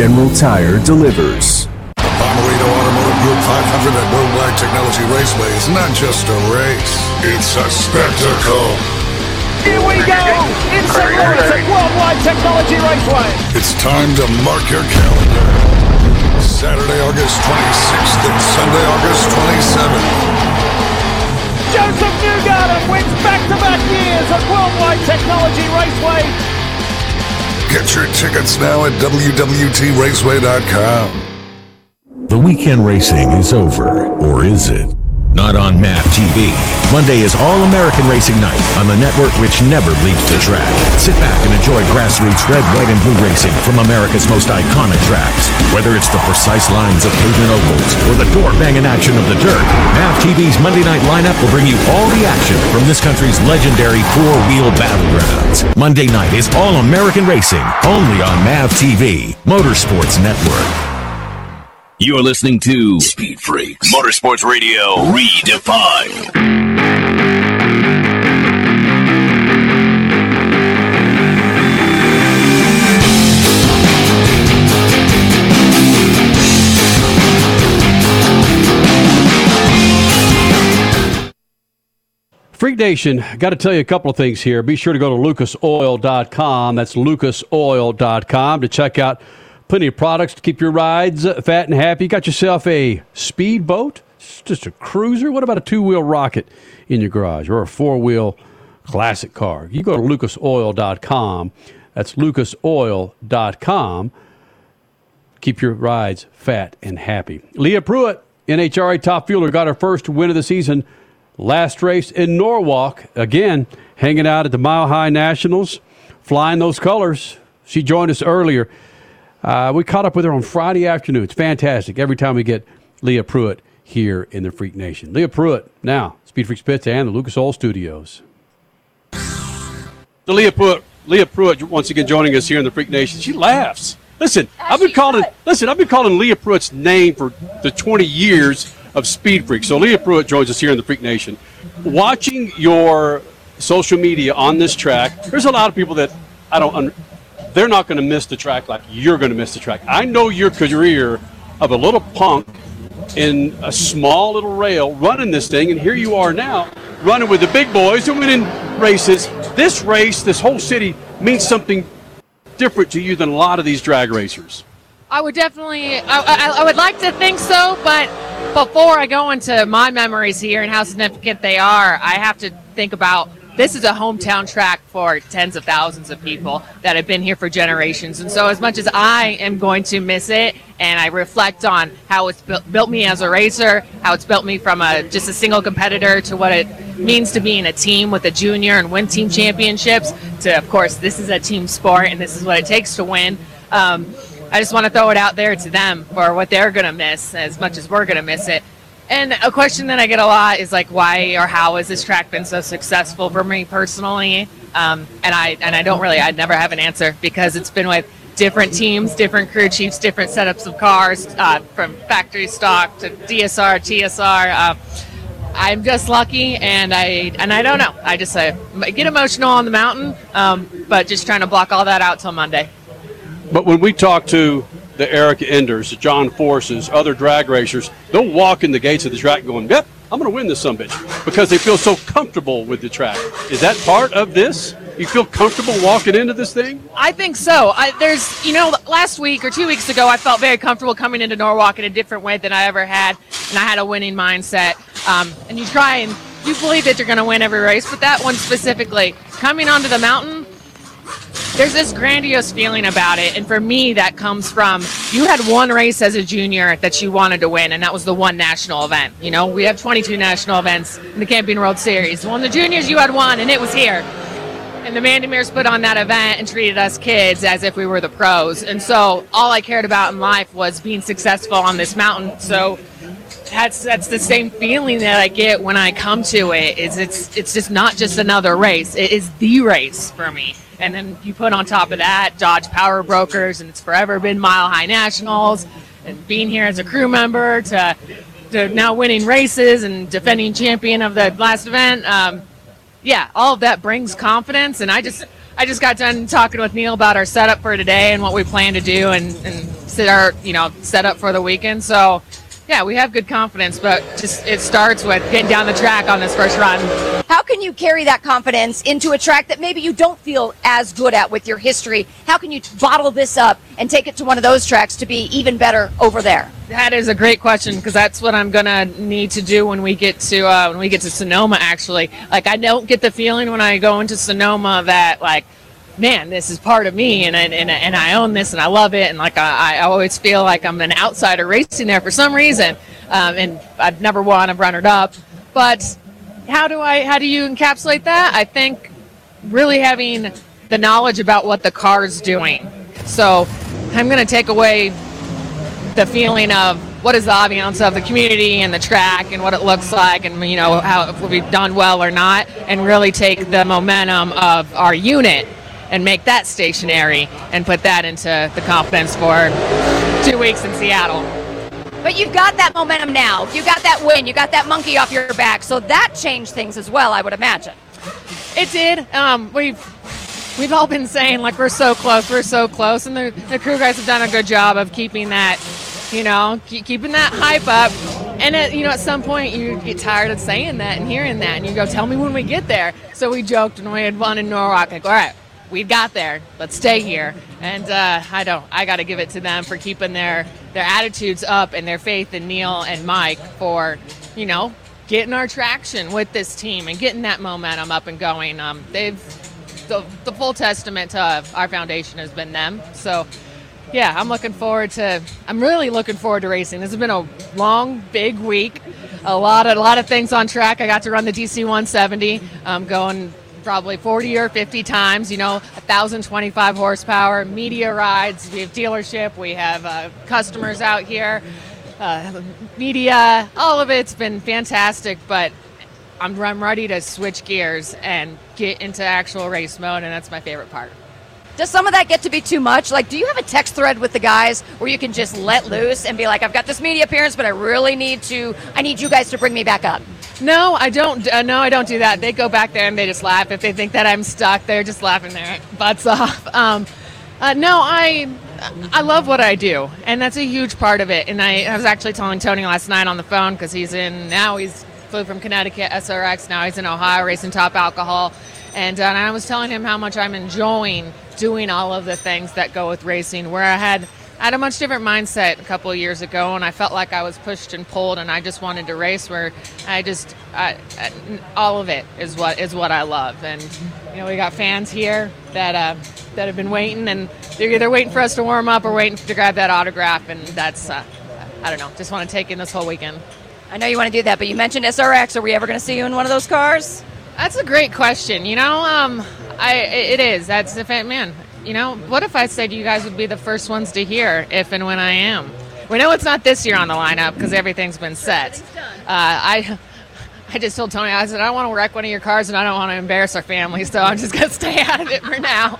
General Tire delivers. The Bomarito Automotive Group 500 at Worldwide Technology Raceway is not just a race, it's a spectacle. Here we go! In St. Louis at Worldwide Technology Raceway. It's time to mark your calendar. Saturday, August 26th and Sunday, August 27th. Josef Newgarden wins back-to-back years at Worldwide Technology Raceway. Get your tickets now at WWTRaceway.com. The weekend racing is over, or is it? Not on MAV TV. Monday is All American Racing Night on the network which never leaves the track. Sit back and enjoy grassroots red, white, and blue racing from America's most iconic tracks. Whether it's the precise lines of pavement ovals or the door banging action of the dirt, MAV TV's Monday night lineup will bring you all the action from this country's legendary four wheel battlegrounds. Monday night is All American Racing, only on MAV TV, Motorsports Network. You're listening to Speed Freaks Motorsports Radio Redefined. Freak Nation, got to tell you a couple of things here. Be sure to go to lucasoil.com. That's lucasoil.com to check out plenty of products to keep your rides fat and happy. You got yourself a speedboat, just a cruiser. What about a two wheel rocket in your garage or a four wheel classic car? You go to lucasoil.com. That's lucasoil.com. Keep your rides fat and happy. Leah Pruett, NHRA top fueler, got her first win of the season last race in Norwalk. Again, hanging out at the Mile High Nationals, flying those colors. She joined us earlier. Uh, we caught up with her on Friday afternoon. It's fantastic every time we get Leah Pruett here in the Freak Nation. Leah Pruett, now, Speed Freaks Pits and the Lucas Oil Studios. The Leah Pruett, Leah Pruett, once again joining us here in the Freak Nation. She laughs. Listen, I've been calling. Listen, I've been calling Leah Pruett's name for the 20 years of Speed Freak. So Leah Pruett joins us here in the Freak Nation. Watching your social media on this track, there's a lot of people that I don't. Un- they're not going to miss the track like you're going to miss the track. I know your career of a little punk in a small little rail running this thing, and here you are now running with the big boys and winning races. This race, this whole city means something different to you than a lot of these drag racers. I would definitely, I, I, I would like to think so, but before I go into my memories here and how significant they are, I have to think about this is a hometown track for tens of thousands of people that have been here for generations. And so, as much as I am going to miss it, and I reflect on how it's built, built me as a racer, how it's built me from a just a single competitor to what it means to be in a team with a junior and win team championships, to of course, this is a team sport and this is what it takes to win. Um, I just want to throw it out there to them for what they're going to miss as much as we're going to miss it. And a question that I get a lot is like, why or how has this track been so successful for me personally? Um, and I and I don't really, I never have an answer because it's been with different teams, different crew chiefs, different setups of cars, uh, from factory stock to DSR, TSR. Uh, I'm just lucky, and I and I don't know. I just uh, get emotional on the mountain, um, but just trying to block all that out till Monday. But when we talk to the Erica Enders, the John Forces, other drag racers, they'll walk in the gates of the track going, yep, I'm going to win this some bitch because they feel so comfortable with the track. Is that part of this? You feel comfortable walking into this thing? I think so. I, there's, you know, last week or two weeks ago, I felt very comfortable coming into Norwalk in a different way than I ever had, and I had a winning mindset. Um, and you try and you believe that you're going to win every race, but that one specifically, coming onto the mountain, there's this grandiose feeling about it. And for me, that comes from you had one race as a junior that you wanted to win, and that was the one national event. You know, we have 22 national events in the Camping World Series. Well, in the juniors, you had one, and it was here. And the Bandimeres put on that event and treated us kids as if we were the pros. And so all I cared about in life was being successful on this mountain. So that's that's the same feeling that I get when I come to it. Is it's it's just not just another race. It is the race for me. And then you put on top of that Dodge Power Brokers, and it's forever been Mile High Nationals, and being here as a crew member to, to now winning races and defending champion of the last event. Um, yeah, all of that brings confidence, and I just I just got done talking with Neil about our setup for today and what we plan to do and, and set our you know set up for the weekend. So yeah, we have good confidence, but just it starts with getting down the track on this first run. How can you carry that confidence into a track that maybe you don't feel as good at with your history? How can you bottle this up and take it to one of those tracks to be even better over there? That is a great question because that's what I'm gonna need to do when we get to uh, when we get to Sonoma. Actually, like I don't get the feeling when I go into Sonoma that like man, this is part of me, and and, and I own this, and I love it, and like I, I always feel like I'm an outsider racing there for some reason, um, and I've never won, I've runnered up, but how do I how do you encapsulate that? I think really having the knowledge about what the car's doing. So I'm going to take away the feeling of what is the ambiance of the community and the track and what it looks like and you know how if we've done well or not and really take the momentum of our unit and make that stationary and put that into the confidence for two weeks in Seattle. But you've got that momentum now. You got that win. You got that monkey off your back. So that changed things as well, I would imagine. It did. Um, we've we've all been saying like we're so close, we're so close, and the, the crew guys have done a good job of keeping that, you know, keep, keeping that hype up. And at, you know, at some point you get tired of saying that and hearing that, and you go, "Tell me when we get there." So we joked when we had won in Norwalk, like, "All right, we got there. Let's stay here. And uh, I don't. I got to give it to them for keeping their their attitudes up and their faith in Neil and Mike for, you know, getting our traction with this team and getting that momentum up and going. Um, they've the, the full testament to our foundation has been them. So. Yeah, I'm looking forward to. I'm really looking forward to racing. This has been a long, big week. A lot of a lot of things on track. I got to run the DC 170. I'm going probably 40 or 50 times, you know, 1,025 horsepower, media rides. We have dealership, we have uh, customers out here, uh, media, all of it's been fantastic, but I'm, I'm ready to switch gears and get into actual race mode, and that's my favorite part. Does some of that get to be too much? Like, do you have a text thread with the guys where you can just let loose and be like, I've got this media appearance, but I really need to, I need you guys to bring me back up? No, I don't. Uh, no, I don't do that. They go back there and they just laugh. If they think that I'm stuck, they're just laughing their butts off. Um, uh, no, I I love what I do, and that's a huge part of it. And I, I was actually telling Tony last night on the phone because he's in now. He's flew from Connecticut SRX. Now he's in Ohio racing top alcohol, and, uh, and I was telling him how much I'm enjoying doing all of the things that go with racing. Where I had I had a much different mindset a couple of years ago, and I felt like I was pushed and pulled, and I just wanted to race. Where I just, I, I, all of it is what is what I love, and you know we got fans here that uh, that have been waiting, and they're either waiting for us to warm up or waiting to grab that autograph, and that's, uh, I don't know, just want to take in this whole weekend. I know you want to do that, but you mentioned SRX. Are we ever going to see you in one of those cars? That's a great question. You know, um, I it is. That's the man. You know, what if I said you guys would be the first ones to hear if and when I am? We know it's not this year on the lineup because everything's been set. Uh, I. I just told Tony, I said, I don't want to wreck one of your cars and I don't want to embarrass our family, so I'm just going to stay out of it for now.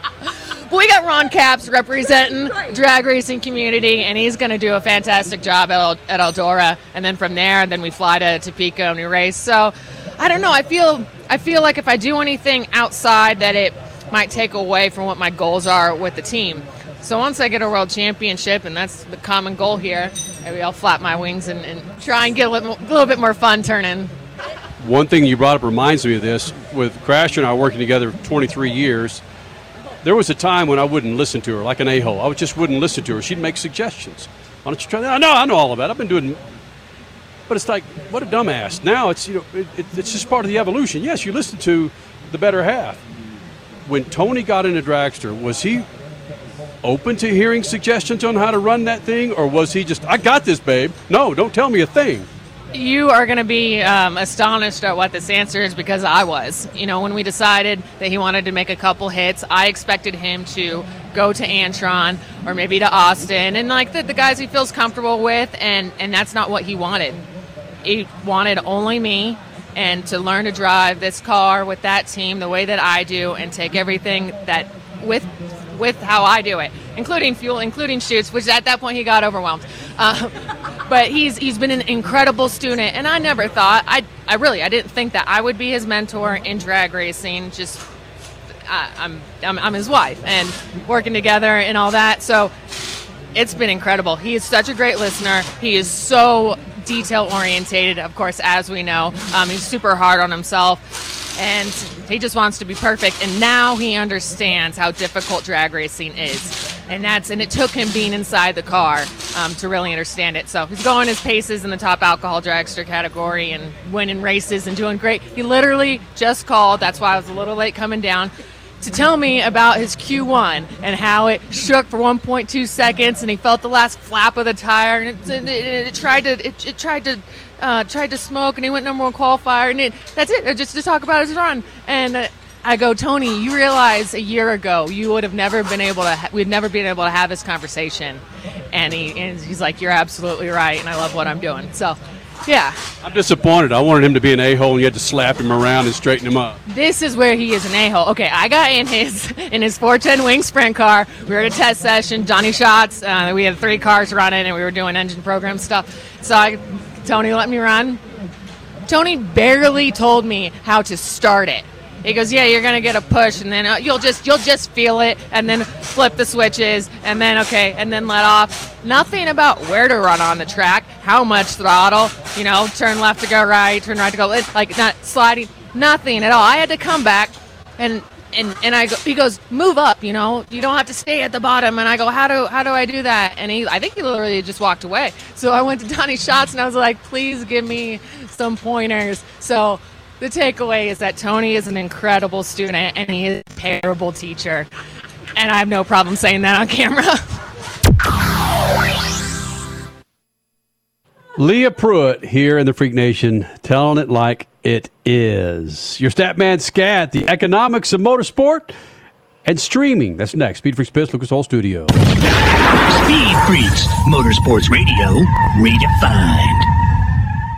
But we got Ron Capps representing drag racing community, and he's going to do a fantastic job at, at Eldora. And then from there, and then we fly to Topeka and we race. So I don't know. I feel I feel like if I do anything outside that it might take away from what my goals are with the team. So once I get a world championship, and that's the common goal here, maybe I'll flap my wings and, and try and get a little, little, bit more fun turning. One thing you brought up reminds me of this. With Crasher and I working together 23 years, there was a time when I wouldn't listen to her like an a-hole. I just wouldn't listen to her. She'd make suggestions. Why don't you try that? I know, I know all of that. I've been doing but it's like, what a dumbass. Now it's you know, it, it, it's just part of the evolution. Yes, you listen to the better half when Tony got into Dragster, was he open to hearing suggestions on how to run that thing, or was he just, I got this, babe? No, don't tell me a thing. You are going to be um, astonished at what this answer is because I was. You know, when we decided that he wanted to make a couple hits, I expected him to go to Antron or maybe to Austin and like the, the guys he feels comfortable with, and, and that's not what he wanted. He wanted only me and to learn to drive this car with that team the way that I do and take everything that with with how I do it, including fuel, including shoots, which at that point he got overwhelmed. Uh, but he's he's been an incredible student, and I never thought I I really I didn't think that I would be his mentor in drag racing. Just I, I'm, I'm I'm his wife and working together and all that. So it's been incredible. He is such a great listener. He is so detail orientated, of course, as we know. Um, he's super hard on himself and he just wants to be perfect. And now he understands how difficult drag racing is. And that's and it took him being inside the car um, to really understand it. So he's going his paces in the top alcohol dragster category and winning races and doing great. He literally just called. That's why I was a little late coming down to tell me about his Q1 and how it shook for 1.2 seconds and he felt the last flap of the tire and it, it, it, it tried to it, tried to uh, tried to smoke and he went number one qualifier and that's it just to talk about his run. And uh, I go Tony you realize a year ago you would have never been able to ha- we'd never been able to have this conversation. And he and he's like you're absolutely right and I love what I'm doing. So yeah I'm disappointed. I wanted him to be an a hole, and you had to slap him around and straighten him up. this is where he is an a-hole. Okay, I got in his in his 410 wing sprint car. We were at a test session, Johnny Shots. Uh, we had three cars running, and we were doing engine program stuff. So I, Tony let me run. Tony barely told me how to start it. He goes, "Yeah, you're gonna get a push, and then uh, you'll just you'll just feel it, and then flip the switches, and then okay, and then let off. Nothing about where to run on the track, how much throttle, you know, turn left to go right, turn right to go, it's like not sliding, nothing at all. I had to come back, and and and I go, he goes, move up, you know, you don't have to stay at the bottom. And I go, how do how do I do that? And he, I think he literally just walked away. So I went to Donny Schatz, and I was like, please give me some pointers. So the takeaway is that Tony is an incredible student and he is a terrible teacher. And I have no problem saying that on camera. Leah Pruett here in the Freak Nation, telling it like it is. Your Statman Scat, the economics of motorsport and streaming. That's next. Speed Freaks Biz, Lucas Oil Studio. Speed Freaks, Motorsports Radio, redefined.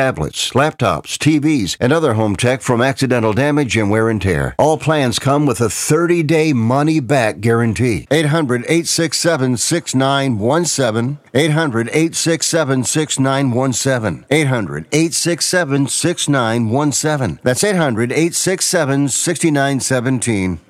tablets, laptops, TVs, and other home tech from accidental damage and wear and tear. All plans come with a 30 day money back guarantee. 800 867 6917. 800 867 6917. 800 867 6917. That's 800 867 6917.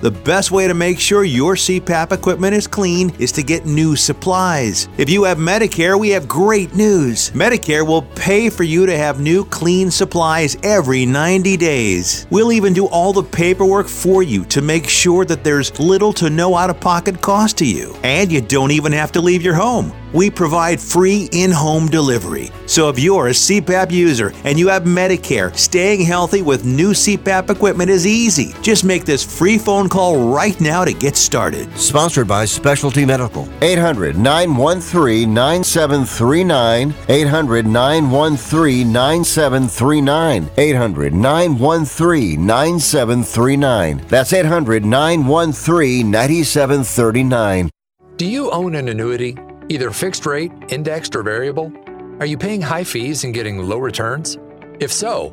The best way to make sure your CPAP equipment is clean is to get new supplies. If you have Medicare, we have great news. Medicare will pay for you to have new clean supplies every 90 days. We'll even do all the paperwork for you to make sure that there's little to no out of pocket cost to you. And you don't even have to leave your home. we provide free in home delivery. So if you're a CPAP user and you have Medicare, staying healthy with new CPAP equipment is easy. Just make this free phone call right now to get started. Sponsored by Specialty Medical. 800 913 9739. 800 913 9739. 800 913 9739. That's 800 913 9739. Do you own an annuity, either fixed rate, indexed, or variable? Are you paying high fees and getting low returns? If so,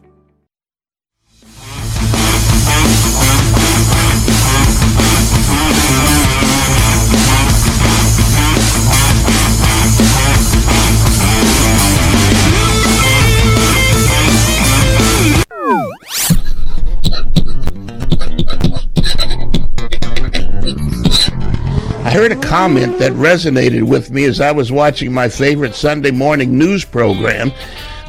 Heard a comment that resonated with me as I was watching my favorite Sunday morning news program.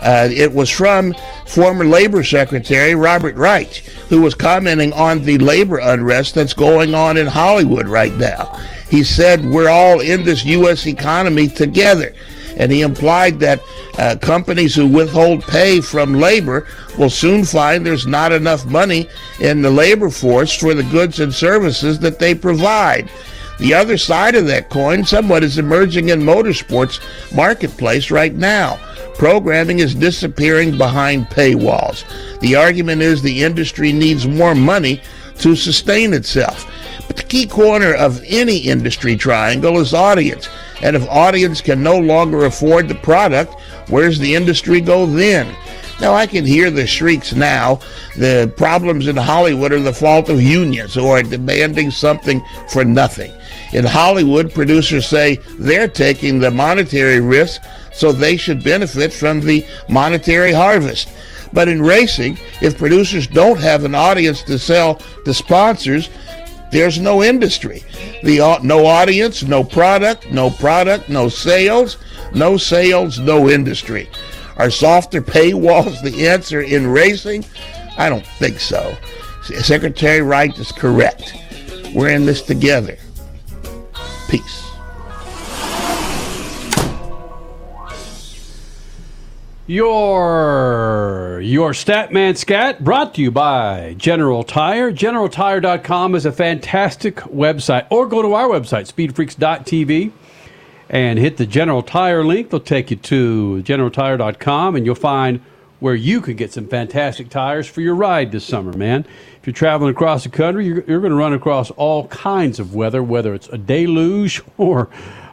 Uh, it was from former Labor Secretary Robert Reich, who was commenting on the labor unrest that's going on in Hollywood right now. He said, We're all in this U.S. economy together. And he implied that uh, companies who withhold pay from labor will soon find there's not enough money in the labor force for the goods and services that they provide. The other side of that coin somewhat is emerging in motorsports marketplace right now. Programming is disappearing behind paywalls. The argument is the industry needs more money to sustain itself. But the key corner of any industry triangle is audience. And if audience can no longer afford the product, where's the industry go then? Now, I can hear the shrieks now. The problems in Hollywood are the fault of unions who are demanding something for nothing. In Hollywood, producers say they're taking the monetary risk, so they should benefit from the monetary harvest. But in racing, if producers don't have an audience to sell to sponsors, there's no industry. The no audience, no product, no product, no sales, no sales, no industry. Are softer paywalls the answer in racing? I don't think so. Secretary Reich is correct. We're in this together. Peace. Your your Statman Scat brought to you by General Tire. GeneralTire.com is a fantastic website. Or go to our website, speedfreaks.tv, and hit the General Tire link. They'll take you to GeneralTire.com, and you'll find where you can get some fantastic tires for your ride this summer, man. If you're traveling across the country, you're, you're going to run across all kinds of weather, whether it's a deluge or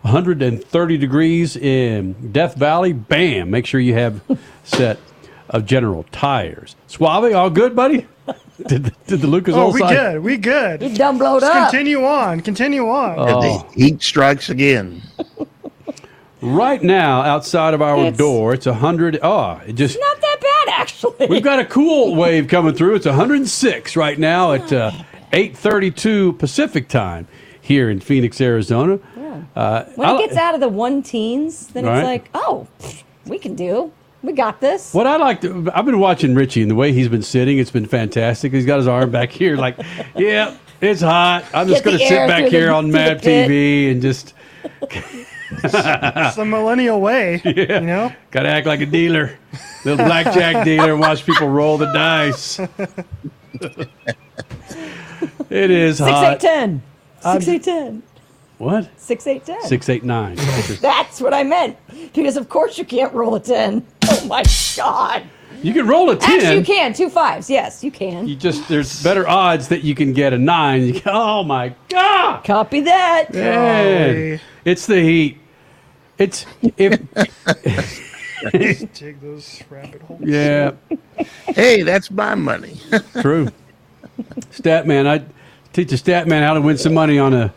130 degrees in Death Valley. Bam! Make sure you have a set of General Tires. Suave, all good, buddy? Did the, did the Lucas Oh, Oil we side- good. We good. You done blowed Just up. Continue on. Continue on. Oh. The heat strikes again. Right now, outside of our It's- door, it's 100. Oh, it just. Not that bad, actually. We've got a cool wave coming through. It's 106 right now at uh, 8:32 Pacific time here in Phoenix, Arizona. Uh, When I it gets out of the one teens, then Right. it's like, oh, pfft, we can do. We got this. what I like to, I've been watching Richie and the way he's been sitting, it's been fantastic. He's got his arm back here, like, yeah, it's hot. I'm just Get going the to sit air back through the- here on through the Mad pit. TV and just it's the millennial way. You know? got to act like a dealer, little blackjack dealer, and watch people roll the dice. It is Six, hot. eight, ten. I'm- Six, eight, ten. What? Six, eight, ten. Six, eight, nine. That's what I meant. Because of course you can't roll a ten. Oh my god. You can roll a ten. Actually, you can two fives. Yes, you can. You just there's better odds that you can get a nine. You can- oh my god! Copy that. Man, it's the heat. It's if Dig those rabbit holes. yeah, Hey, that's my money. true. Stat man, I teach a stat man how to win some money on a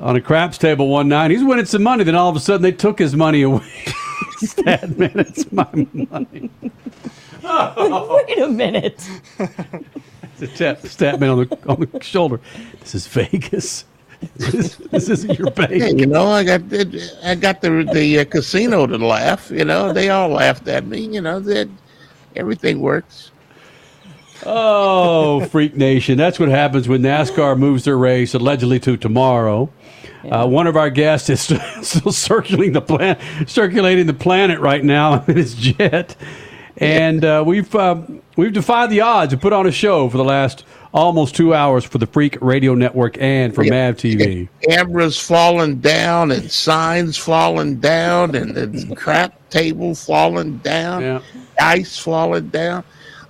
on a craps table one night. He's winning some money. Then all of a sudden they took his money away. stat man, it's my money. Wait a minute. The tap Statman on the on the shoulder. This is Vegas. This, this isn't your bank. Hey, you know, I got the, I got the the uh, casino to laugh. You know, they all laughed at me. You know that everything works. Oh, Freak Nation. That's what happens when NASCAR moves their race allegedly to tomorrow. Uh, one of our guests is still circulating the planet, circulating the planet right now in his jet, and uh, we've uh, we've defied the odds and put on a show for the last almost two hours for the Freak Radio Network and for Mav TV. Cameras falling down and signs falling down and the crap table falling down, ice falling down.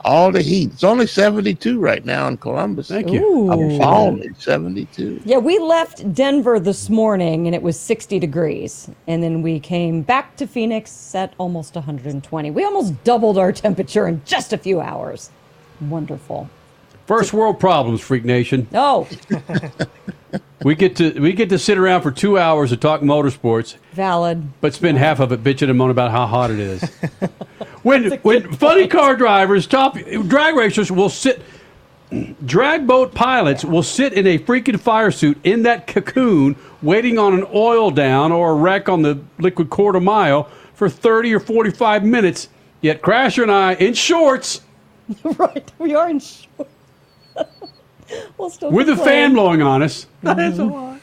All the heat. It's only 72 right now in Columbus. Thank you. I'm Ooh. falling 72. Yeah, we left Denver this morning and it was 60 degrees. And then we came back to Phoenix at almost 120. We almost doubled our temperature in just a few hours. Wonderful. First world problems, Freak Nation. Oh, We get to we get to sit around for two hours to talk motorsports. valid. but spend half of it bitching and moaning about how hot it is. when when funny car drivers, top drag racers will sit, drag boat pilots will sit in a freaking fire suit in that cocoon, waiting on an oil down or a wreck on the liquid quarter mile for thirty or forty five minutes. Yet Crasher and I in shorts right, we are in short. We'll still with a complain. fan blowing on us. That's a lot.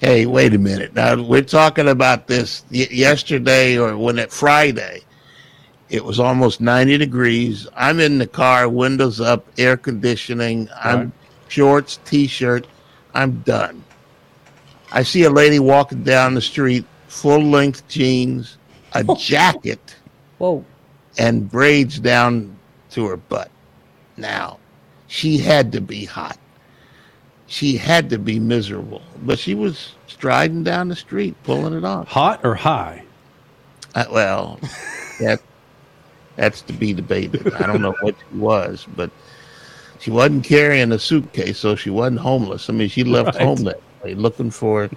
Hey, wait a minute. Now we're talking about this y- yesterday or when it Friday. It was almost 90 degrees. I'm in the car, windows up, air conditioning. I'm Right. shorts, t-shirt. I'm done. I see a lady walking down the street, full length jeans, a jacket, Whoa. and braids down to her butt. Now, she had to be hot. She had to be miserable, but she was striding down the street, pulling it off. Hot or high? Uh, well, that that's to be debated. I don't know what she was, but she wasn't carrying a suitcase, so she wasn't homeless. I mean, she left Right. home that way, looking for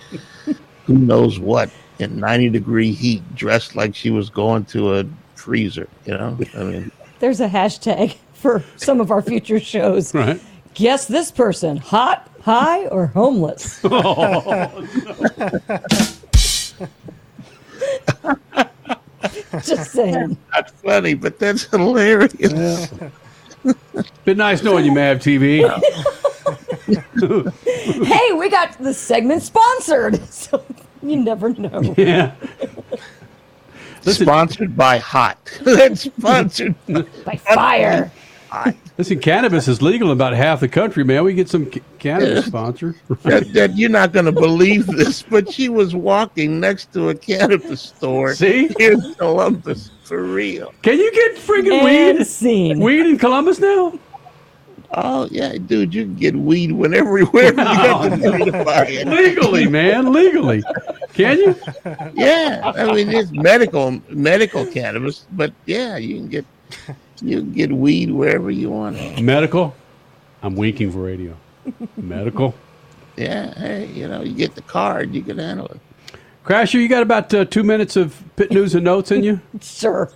who knows what in 90 degree heat, dressed like she was going to a freezer. You know, I mean. There's a hashtag for some of our future shows. Right. Guess this person, hot, high, or homeless? Oh, Just saying. Not funny, but that's hilarious. Been nice knowing you, Mav TV. hey, we got the segment sponsored. So you never know. yeah. Sponsored by Hot. that's sponsored By fire. Listen, cannabis is legal in about half the country, man. We get some ca- cannabis sponsor. that, that you're not going to believe this, but she was walking next to a cannabis store See? here in Columbus for real. Can you get freaking weed? scene. Weed in Columbus now? Oh yeah, dude, you can get weed whenever, wherever you got to buy. Legally, man, legally. Can you? Yeah, I mean it's medical medical cannabis, but yeah, you can get you can get weed wherever you want it. Medical? I'm winking for radio. Medical? Yeah, hey, you know, you get the card, you can handle it. Crasher, you got about uh, two minutes of pit news and notes in you? Sure.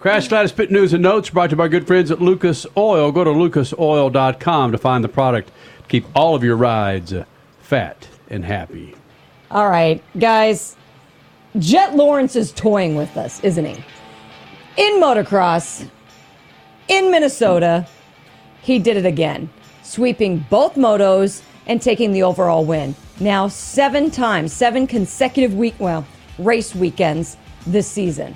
Crash Gladys Pit News and Notes brought to you by good friends at Lucas Oil. Go to lucasoil.com to find the product to keep all of your rides uh, fat and happy. All right, guys. Jett Lawrence is toying with us, isn't he? In motocross, in Minnesota, he did it again, sweeping both motos and taking the overall win. Now, seven times, seven consecutive week, well, race weekends this season.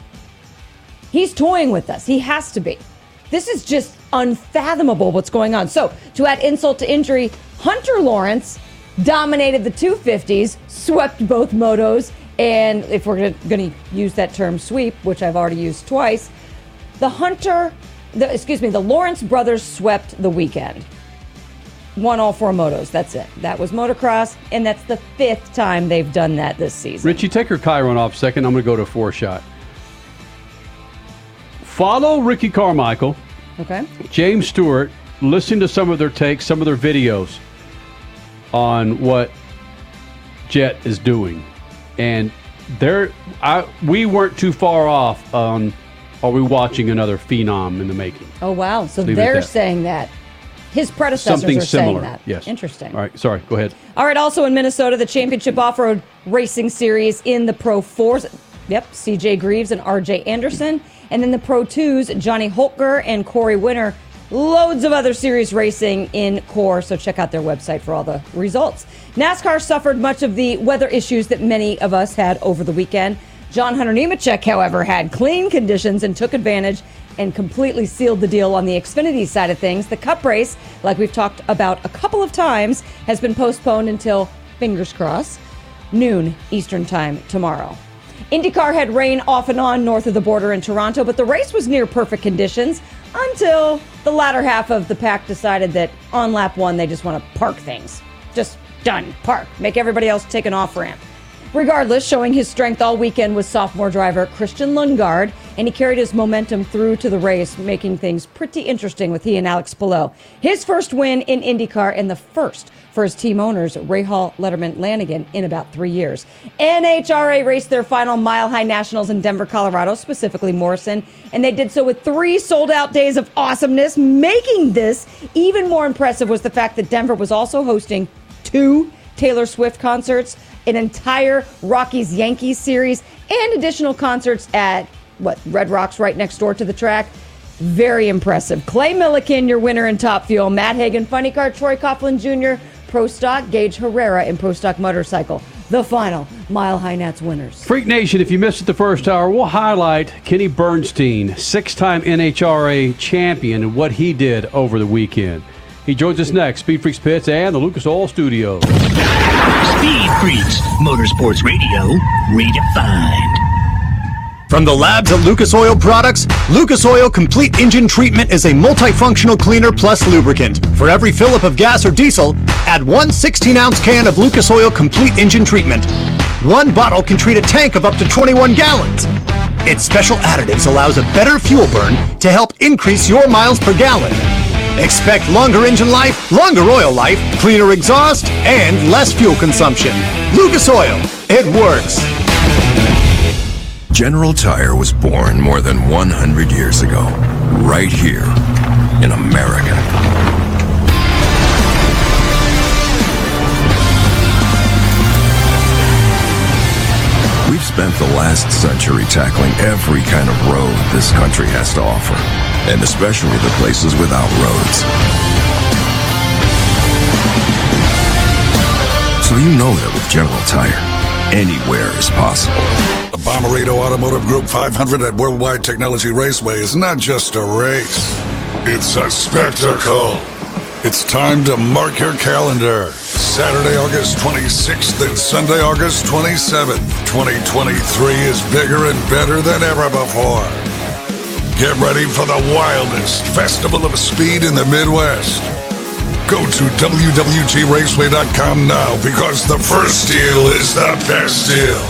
He's toying with us. He has to be. This is just unfathomable what's going on. So, to add insult to injury, Hunter Lawrence dominated the 250s, swept both motos, and if we're going to use that term sweep, which I've already used twice, The Hunter, the, excuse me, the Lawrence brothers swept the weekend. Won all four motos. That's it. That was motocross, and that's the fifth time they've done that this season. Richie, take her Chiron off a second. I'm going to go to four shot. Follow Ricky Carmichael, Okay. James Stewart, listen to some of their takes, some of their videos on what Jett is doing. And there, I, we weren't too far off on are we watching another phenom in the making? Oh wow! So Leave they're that. saying that. His predecessors Something are similar. saying that. Yes. Interesting. All right. Sorry. Go ahead. All right, also in Minnesota, the championship off-road racing series in the Pro Fours. Yep, CJ Greaves and RJ Anderson. And then the Pro Twos, Johnny Holker and Corey Winter. Loads of other series racing in core, so check out their website for all the results. NASCAR suffered much of the weather issues that many of us had over the weekend. John Hunter Nemechek, however, had clean conditions and took advantage and completely sealed the deal on the Xfinity side of things. The Cup race, like we've talked about a couple of times, has been postponed until, fingers crossed, noon Eastern Time tomorrow. IndyCar had rain off and on north of the border in Toronto, but the race was near perfect conditions until the latter half of the pack decided that on lap one they just want to park things. Just done, park, make everybody else take an off ramp. Regardless, showing his strength all weekend was sophomore driver Christian Lundgaard, and he carried his momentum through to the race, making things pretty interesting with he and Alex Palou. His first win in IndyCar and the first for his team owners, Rahal Letterman Lanigan, in about three years. NHRA raced their final Mile High Nationals in Denver, Colorado, specifically Morrison, and they did so with three sold out days of awesomeness. Making this even more impressive was the fact that Denver was also hosting two Taylor Swift concerts, an entire Rockies Yankees series, and additional concerts at what Red Rocks right next door to the track. Very impressive. Clay Millican, your winner in Top Fuel. Matt Hagan, Funny Car, Troy Coughlin Jr., Pro Stock, Gaige Herrera, and Pro Stock Motorcycle. The final Mile High Nats winners. Freak Nation, if you missed it the first hour, we'll highlight Kenny Bernstein, six time NHRA champion, and what he did over the weekend. He joins us next, Speed Freaks Pits and the Lucas Oil Studio. Speed Freaks, Motorsports Radio, redefined. From the labs at Lucas Oil Products, Lucas Oil Complete Engine Treatment is a multifunctional cleaner plus lubricant. For every fill-up of gas or diesel, add one 16-ounce can of Lucas Oil Complete Engine Treatment. One bottle can treat a tank of up to 21 gallons. Its special additives allows a better fuel burn to help increase your miles per gallon. Expect longer engine life, longer oil life, cleaner exhaust, and less fuel consumption. Lucas Oil, it works. General Tire was born more than 100 years ago, right here in America. We've spent the last century tackling every kind of road this country has to offer, and especially the places without roads. So you know that with General Tire, anywhere is possible. The Bommarito Automotive Group 500 at Worldwide Technology Raceway is not just a race, it's a spectacle. It's time to mark your calendar. Saturday, August 26th and Sunday, August 27th. 2023 is bigger and better than ever before. Get ready for the wildest festival of speed in the Midwest. Go to WWTRaceway.com now because the first deal is the best deal.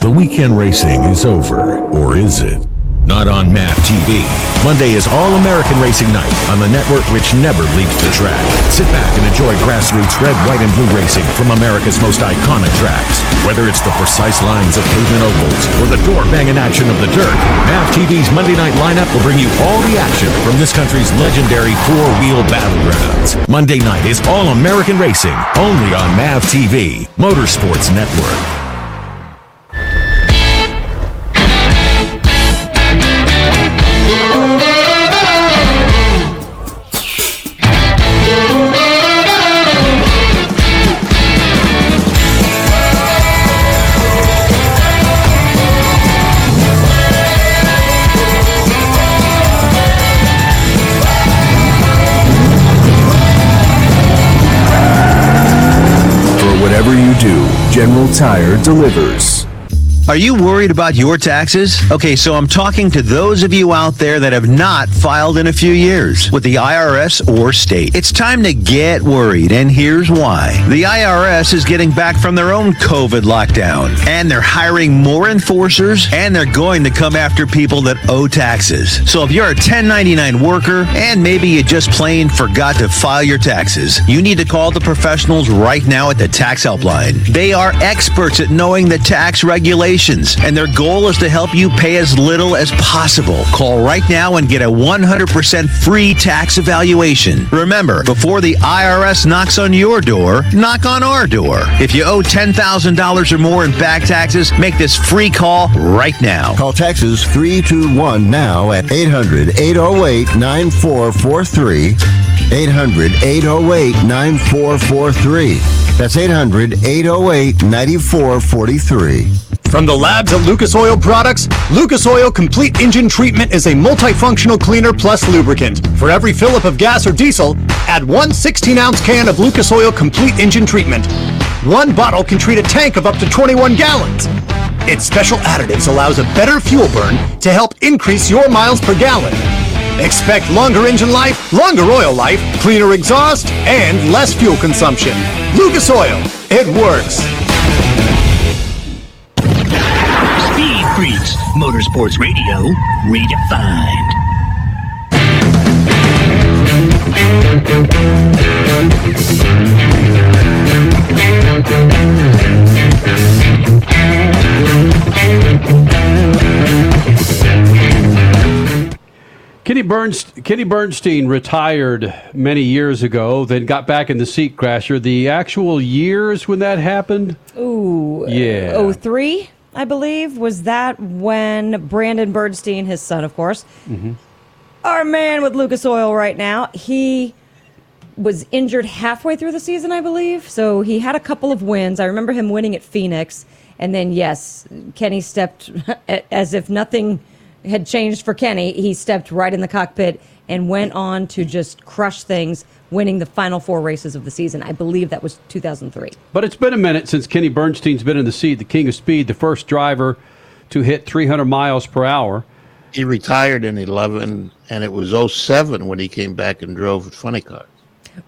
The weekend racing is over, or is it? Not on MAV TV. Monday is All American Racing Night on the network which never leaves the track. Sit back and enjoy grassroots red, white, and blue racing from America's most iconic tracks. Whether it's the precise lines of pavement ovals or the door banging action of the dirt, MAV TV's Monday night lineup will bring you all the action from this country's legendary four wheel battlegrounds. Monday night is All American Racing, only on MAV TV, Motorsports Network. General Tire delivers. Are you worried about your taxes? Okay, so I'm talking to those of you out there that have not filed in a few years with the IRS or state. It's time to get worried, and here's why. The IRS is getting back from their own COVID lockdown, and they're hiring more enforcers, and they're going to come after people that owe taxes. So if you're a 1099 worker, and maybe you just plain forgot to file your taxes, you need to call the professionals right now at the Tax Helpline. They are experts at knowing the tax regulations, and their goal is to help you pay as little as possible. Call right now and get a 100% free tax evaluation. Remember, before the IRS knocks on your door, knock on our door. If you owe $10,000 or more in back taxes, make this free call right now. Call Taxes 321 now at 800 808 9443. 800 808 9443. That's 800 808 9443. From the labs at Lucas Oil Products, Lucas Oil Complete Engine Treatment is a multifunctional cleaner plus lubricant. For every fill up of gas or diesel, add one 16 ounce can of Lucas Oil Complete Engine Treatment. One bottle can treat a tank of up to 21 gallons. Its special additives allows a better fuel burn to help increase your miles per gallon. Expect longer engine life, longer oil life, cleaner exhaust, and less fuel consumption. Lucas Oil, it works. Motorsports Radio, redefined. Kenny, Burns, Kenny Bernstein retired many years ago, then got back in the seat crasher. The actual years when that happened? Ooh. Yeah. Oh three, I believe. Was that when Brandon Bernstein, his son, of course, Mm-hmm. our man with Lucas Oil right now, he was injured halfway through the season, I believe. So he had a couple of wins. I remember him winning at Phoenix. And then, yes, Kenny stepped as if nothing had changed for Kenny. He stepped right in the cockpit and went on to just crush things, winning the final four races of the season. I believe that was 2003. But it's been a minute since Kenny Bernstein's been in the seat, the king of speed, the first driver to hit 300 miles per hour. He retired in 11, and it was 07 when he came back and drove funny cars.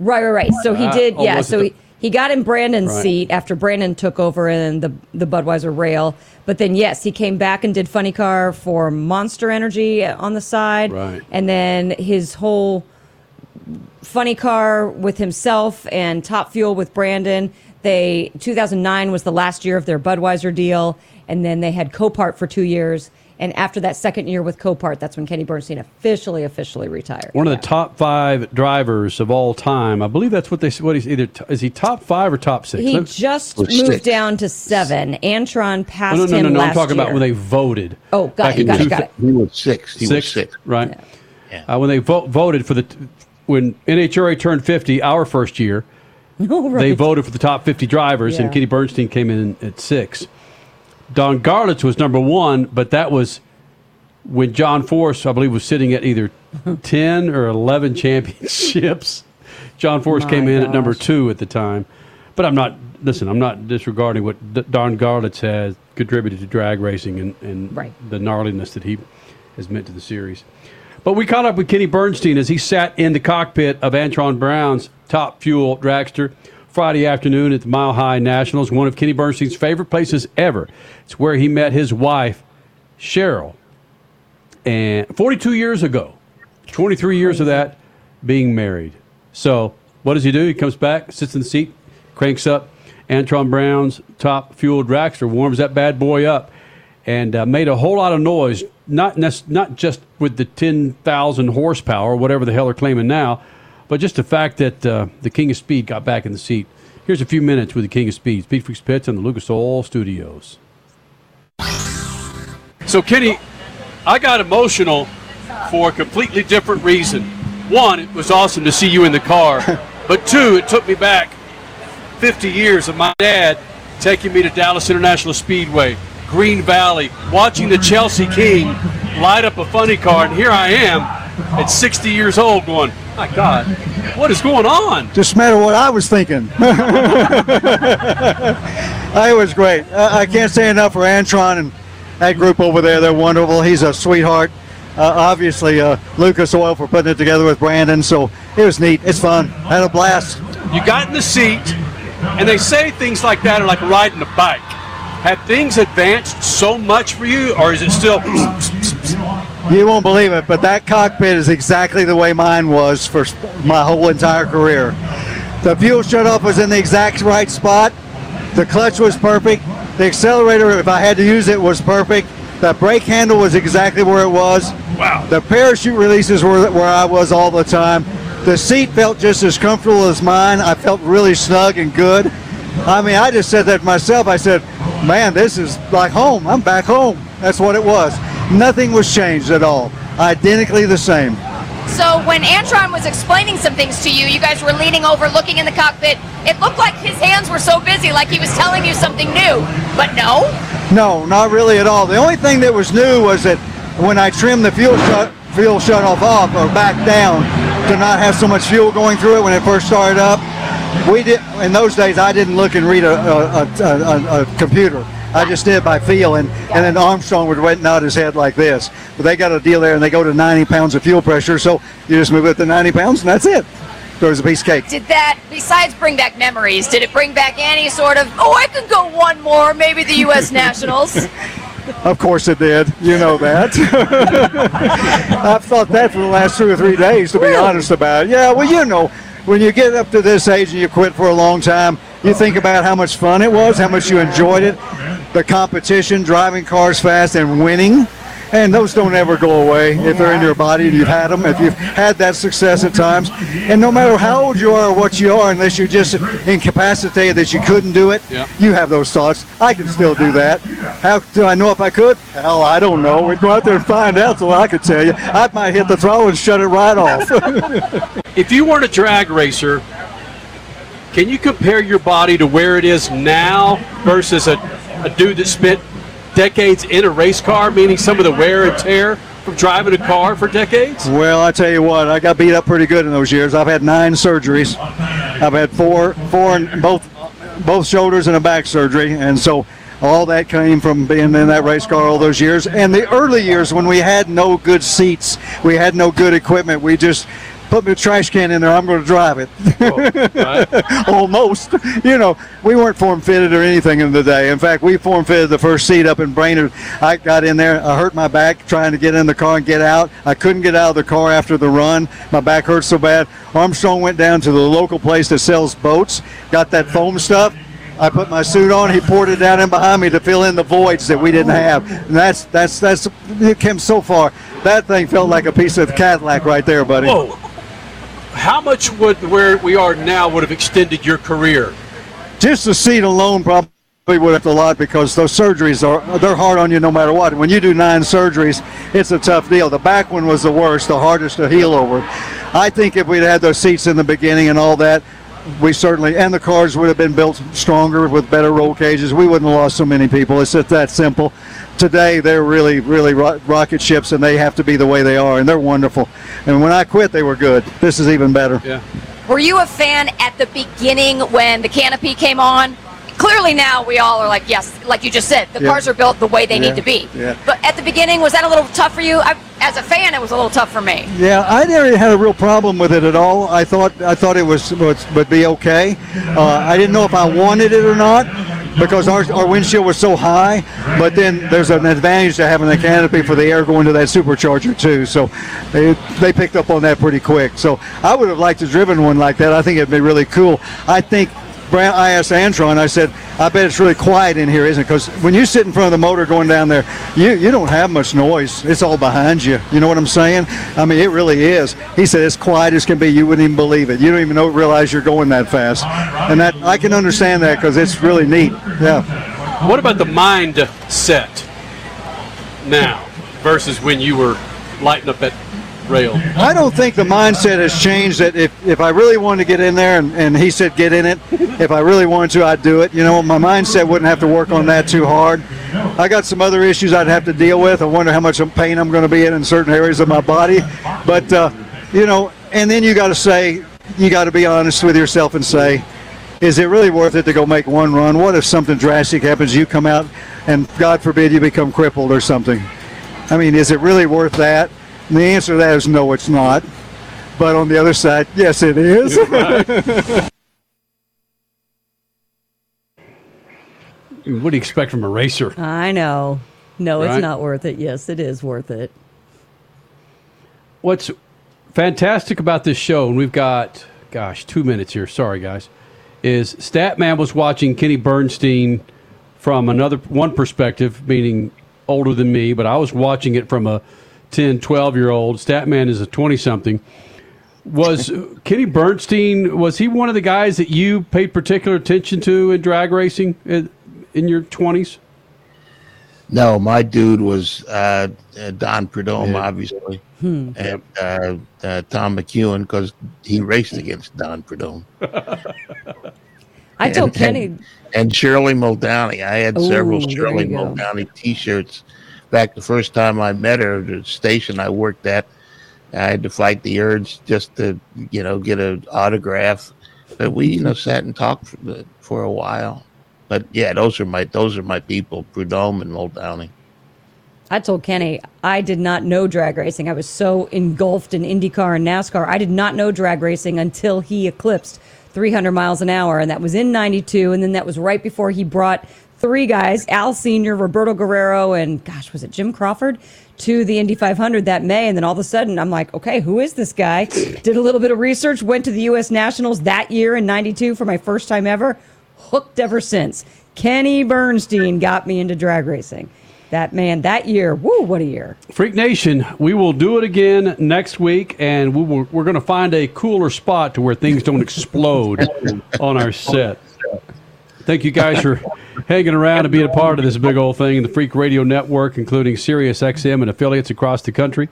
Right, right, right. So he Uh, did, oh, yeah. was So the- he, he got in Brandon's Right. seat after Brandon took over in the the Budweiser rail. But then, yes, he came back and did funny car for Monster Energy on the side. Right. And then his whole funny car with himself and Top Fuel with Brandon. They 2009 was the last year of their Budweiser deal, and then they had Copart for two years. And after that second year with Copart, that's when Kenny Bernstein officially, officially retired. One of the top five drivers of all time. I believe that's what they what he's either is he top five or top six? He Let- just Or moved six. down to seven. Antron Oh, passed no, no, him no, no. I'm last talking about when they voted. Oh, got it, in got it, got it. He was six. He was six, six. right? Uh, when they vo- voted for the when NHRA turned 50, our first year, Oh, right. they voted for the top 50 drivers, and Kenny Bernstein came in at six. Don Garlits was number one, but that was when John Force, I believe, was sitting at either 10 or 11 championships. John Force My came in at number two at the time. But I'm not, listen, I'm not disregarding what D- Don Garlits has contributed to drag racing and, and the gnarliness that he has meant to the series. But we caught up with Kenny Bernstein as he sat in the cockpit of Antron Brown's top fuel dragster Friday afternoon at the Mile High Nationals, one of Kenny Bernstein's favorite places ever. It's where he met his wife, Cheryl, and 42 years ago, 23 years of that being married. So, what does he do? He comes back, sits in the seat, cranks up Antron Brown's top fuel dragster, warms that bad boy up, and uh, made a whole lot of noise. Not not just with the 10,000 horsepower, whatever the hell they're claiming now, but just the fact that uh, the King of Speed got back in the seat. Here's a few minutes with the King of Speed, Speed Freaks Pits, and the Lucas Oil Studios. So, Kenny, I got emotional for a completely different reason. One, it was awesome to see you in the car, but two, it took me back 50 years of my dad taking me to Dallas International Speedway, Green Valley, watching the Chelsea King light up a funny car, and here I am at 60 years old going, My God, what is going on? Just matter what I was thinking. it was great. I, I can't say enough for Antron and that group over there. They're wonderful. He's a sweetheart. Uh, obviously, uh, Lucas Oil for putting it together with Brandon. So it was neat. It's fun. Had a blast. You got in the seat, and they say things like that are like riding a bike. Have things advanced so much for you, or is it still? You won't believe it, but that cockpit is exactly the way mine was for my whole entire career. The fuel shut off was in the exact right spot. The clutch was perfect. The accelerator, if I had to use it, was perfect. The brake handle was exactly where it was. Wow. The parachute releases were where I was all the time. The seat felt just as comfortable as mine. I felt really snug and good. I mean, I just said that myself. I said, man, this is like home. I'm back home. That's what it was. Nothing was changed at all. Identically the same. So when Antron was explaining some things to you, you guys were leaning over, looking in the cockpit. It looked like his hands were so busy, like he was telling you something new. But no. No, not really at all. The only thing that was new was that when I trimmed the fuel shut fuel shut off off or back down to not have so much fuel going through it when it first started up. We did in those days. I didn't look and read a, a, a, a, a computer. I just did by feel, and, and then Armstrong would wait nod his head like this. But they got a deal there, and they go to 90 pounds of fuel pressure, so you just move it to 90 pounds, and that's it. There's a piece of cake. Did that, besides bring back memories, did it bring back any sort of, oh, I could go one more, maybe the U.S. Nationals? Of course it did. You know that. I've thought that for the last two or three days, to be honest about it. Yeah, well, you know, when you get up to this age and you quit for a long time, you think about how much fun it was, how much you enjoyed it, the competition, driving cars fast, and winning. And those don't ever go away if they're in your body and you've had them, if you've had that success at times. And no matter how old you are or what you are, unless you're just incapacitated that you couldn't do it, Yeah. you have those thoughts. I can still do that. How do I know if I could? Hell, I don't know. We'd go out there and find out so I could tell you. I might hit the throttle and shut it right off. If you weren't a drag racer, can you compare your body to where it is now versus a, a dude that spent decades in a race car, meaning some of the wear and tear from driving a car for decades? well, I tell you what, I got beat up pretty good in those years. I've had nine surgeries. I've had four, four in both, both shoulders and a back surgery, and so all that came from being in that race car all those years. And the early years when we had no good seats, we had no good equipment. We just put me a trash can in there. I'm going to drive it. Almost. You know, we weren't form fitted or anything in the day. In fact, we form fitted the first seat up in Brainerd. I got in there. I hurt my back trying to get in the car and get out. I couldn't get out of the car after the run. My back hurt so bad. Armstrong went down to the local place that sells boats, got that foam stuff. I put my suit on. He poured it down in behind me to fill in the voids that we didn't oh. have. And that's that's that's it came so far. That thing felt like a piece of Cadillac right there, buddy. Whoa. How much would where we are now would have extended your career? just the seat alone probably would have a lot because those surgeries are they're hard on you no matter what. When you do nine surgeries, it's a tough deal. The back one was the worst, the hardest to heal over. I think if we'd had those seats in the beginning and all that, we certainly and the cars would have been built stronger with better roll cages. We wouldn't have lost so many people. It's just that simple. Today they're really, really ro- rocket ships, and they have to be the way they are, and they're wonderful. And when I quit, they were good. This is even better. Yeah. Were you a fan at the beginning when the canopy came on? Clearly now we all are like, yes, like you just said, the Yeah. cars are built the way they Yeah. need to be. Yeah. But at the beginning, was that a little tough for you? I, as a fan, it was a little tough for me. Yeah, I never had a real problem with it at all. I thought I thought it was would, would be okay. Uh, I didn't know if I wanted it or not because our, our windshield was so high. But then there's an advantage to having the canopy for the air going to that supercharger too. So they, they picked up on that pretty quick. So I would have liked to driven one like that. I think it'd be really cool. I think. I asked Antron, I said, I bet it's really quiet in here, isn't it? Because when you sit in front of the motor going down there, you, you don't have much noise. It's all behind you. You know what I'm saying? I mean, it really is. He said, it's quiet as can be. You wouldn't even believe it. You don't even know, realize you're going that fast. And that I can understand that because it's really neat. Yeah. What about the mind set now versus when you were lighting up that rail? I don't think the mindset has changed that if, if I really wanted to get in there and, and he said get in it, if I really wanted to, I'd do it. You know, my mindset wouldn't have to work on that too hard. I got some other issues I'd have to deal with. I wonder how much pain I'm going to be in in certain areas of my body. But, uh, you know, and then you got to say, you got to be honest with yourself and say, is it really worth it to go make one run? What if something drastic happens? You come out, and God forbid you become crippled or something. I mean, is it really worth that? And the answer to that is no, it's not. But on the other side, yes, it is. What do you expect from a racer? I know. No, it's not worth it. Yes, it is worth it. What's fantastic about this show, and we've got, gosh, two minutes here. Sorry, guys. Is Statman was watching Kenny Bernstein from another one perspective, meaning older than me, but I was watching it from a 10, 12 year old. Statman is a 20 something. Was Kenny Bernstein, was he one of the guys that you paid particular attention to in drag racing in, in your 20s? No, my dude was uh, uh, Don Prudhomme, Yeah. obviously, Hmm. and uh, uh, Tom McEwen because he raced against Don Prudhomme. I told Kenny. and, and Shirley Muldowney. I had several Ooh, there Shirley you. Muldowney T-shirts. Back the first time I met her, the station I worked at, I had to fight the urge just to, you know, get an autograph. But we, you know, sat and talked for, for a while. But yeah, those are my those are my people, Prudhomme and Muldowney. I told Kenny I did not know drag racing. I was so engulfed in IndyCar and NASCAR. I did not know drag racing until he eclipsed 300 miles an hour, and that was in '92. And then that was right before he brought three guys: Al Senior, Roberto Guerrero, and gosh, was it Jim Crawford? To the Indy 500 that May, and then all of a sudden I'm like, okay, who is this guy? Did a little bit of research, went to the U.S. Nationals that year in '92 for my first time ever. Hooked ever since. Kenny Bernstein got me into drag racing. That man, that year, woo, what a year. Freak Nation, we will do it again next week, and we will, we're going to find a cooler spot to where things don't explode on our set. Thank you guys for hanging around and being a part of this big old thing in the Freak Radio Network, including Sirius XM and affiliates across the country.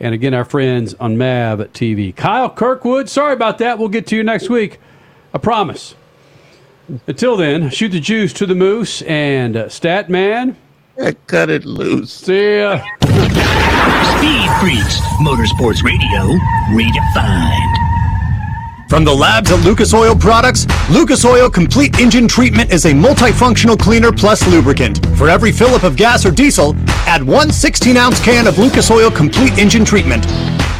And again, our friends on MAV TV. Kyle Kirkwood, sorry about that. We'll get to you next week. I promise. Until then, shoot the juice to the moose and uh, Stat Man. Cut it loose. See ya. Speed Freaks, Motorsports Radio, redefined. From the labs at Lucas Oil Products, Lucas Oil Complete Engine Treatment is a multifunctional cleaner plus lubricant. For every fill up of gas or diesel, add one 16 ounce can of Lucas Oil Complete Engine Treatment.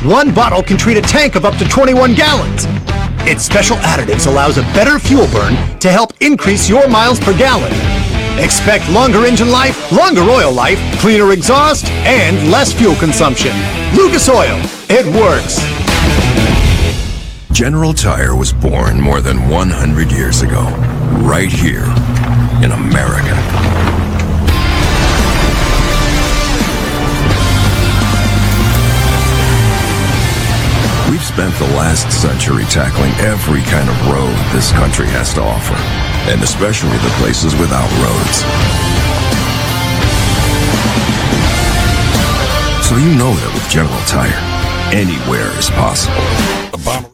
One bottle can treat a tank of up to 21 gallons. Its special additives allows a better fuel burn to help increase your miles per gallon. Expect longer engine life, longer oil life, cleaner exhaust, and less fuel consumption. Lucas Oil, it works. General Tire was born more than 100 years ago, right here in America. We've spent the last century tackling every kind of road this country has to offer, and especially the places without roads. So you know that with General Tire, anywhere is possible.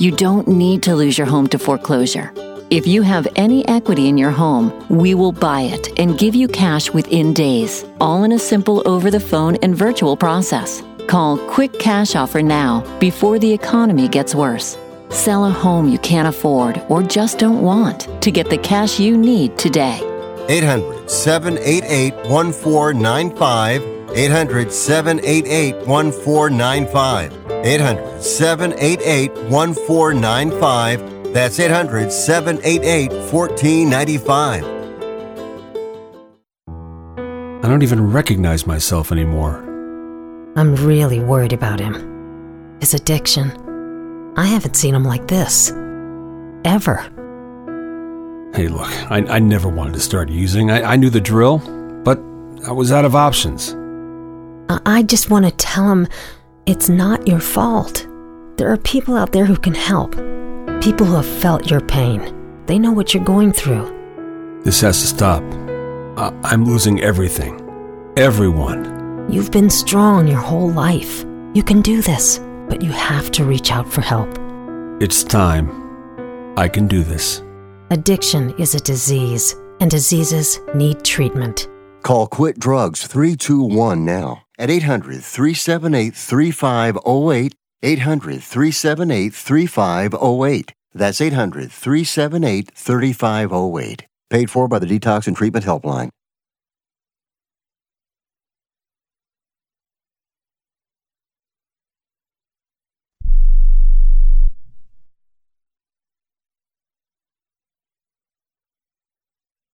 You don't need to lose your home to foreclosure. If you have any equity in your home, we will buy it and give you cash within days, all in a simple over the phone and virtual process. Call Quick Cash Offer now before the economy gets worse. Sell a home you can't afford or just don't want to get the cash you need today. 800 788 1495. 800 788 1495. 800 788 1495. That's 800 788 1495. I don't even recognize myself anymore. I'm really worried about him. His addiction. I haven't seen him like this. Ever. Hey, look, I, I never wanted to start using. I, I knew the drill, but I was out of options. I, I just want to tell him it's not your fault. There are people out there who can help. People who have felt your pain. They know what you're going through. This has to stop. I, I'm losing everything. Everyone. You've been strong your whole life. You can do this, but you have to reach out for help. It's time. I can do this. Addiction is a disease, and diseases need treatment. Call Quit Drugs 321 now at 800 378 3508. 800 378 3508. That's 800 378 3508. Paid for by the Detox and Treatment Helpline.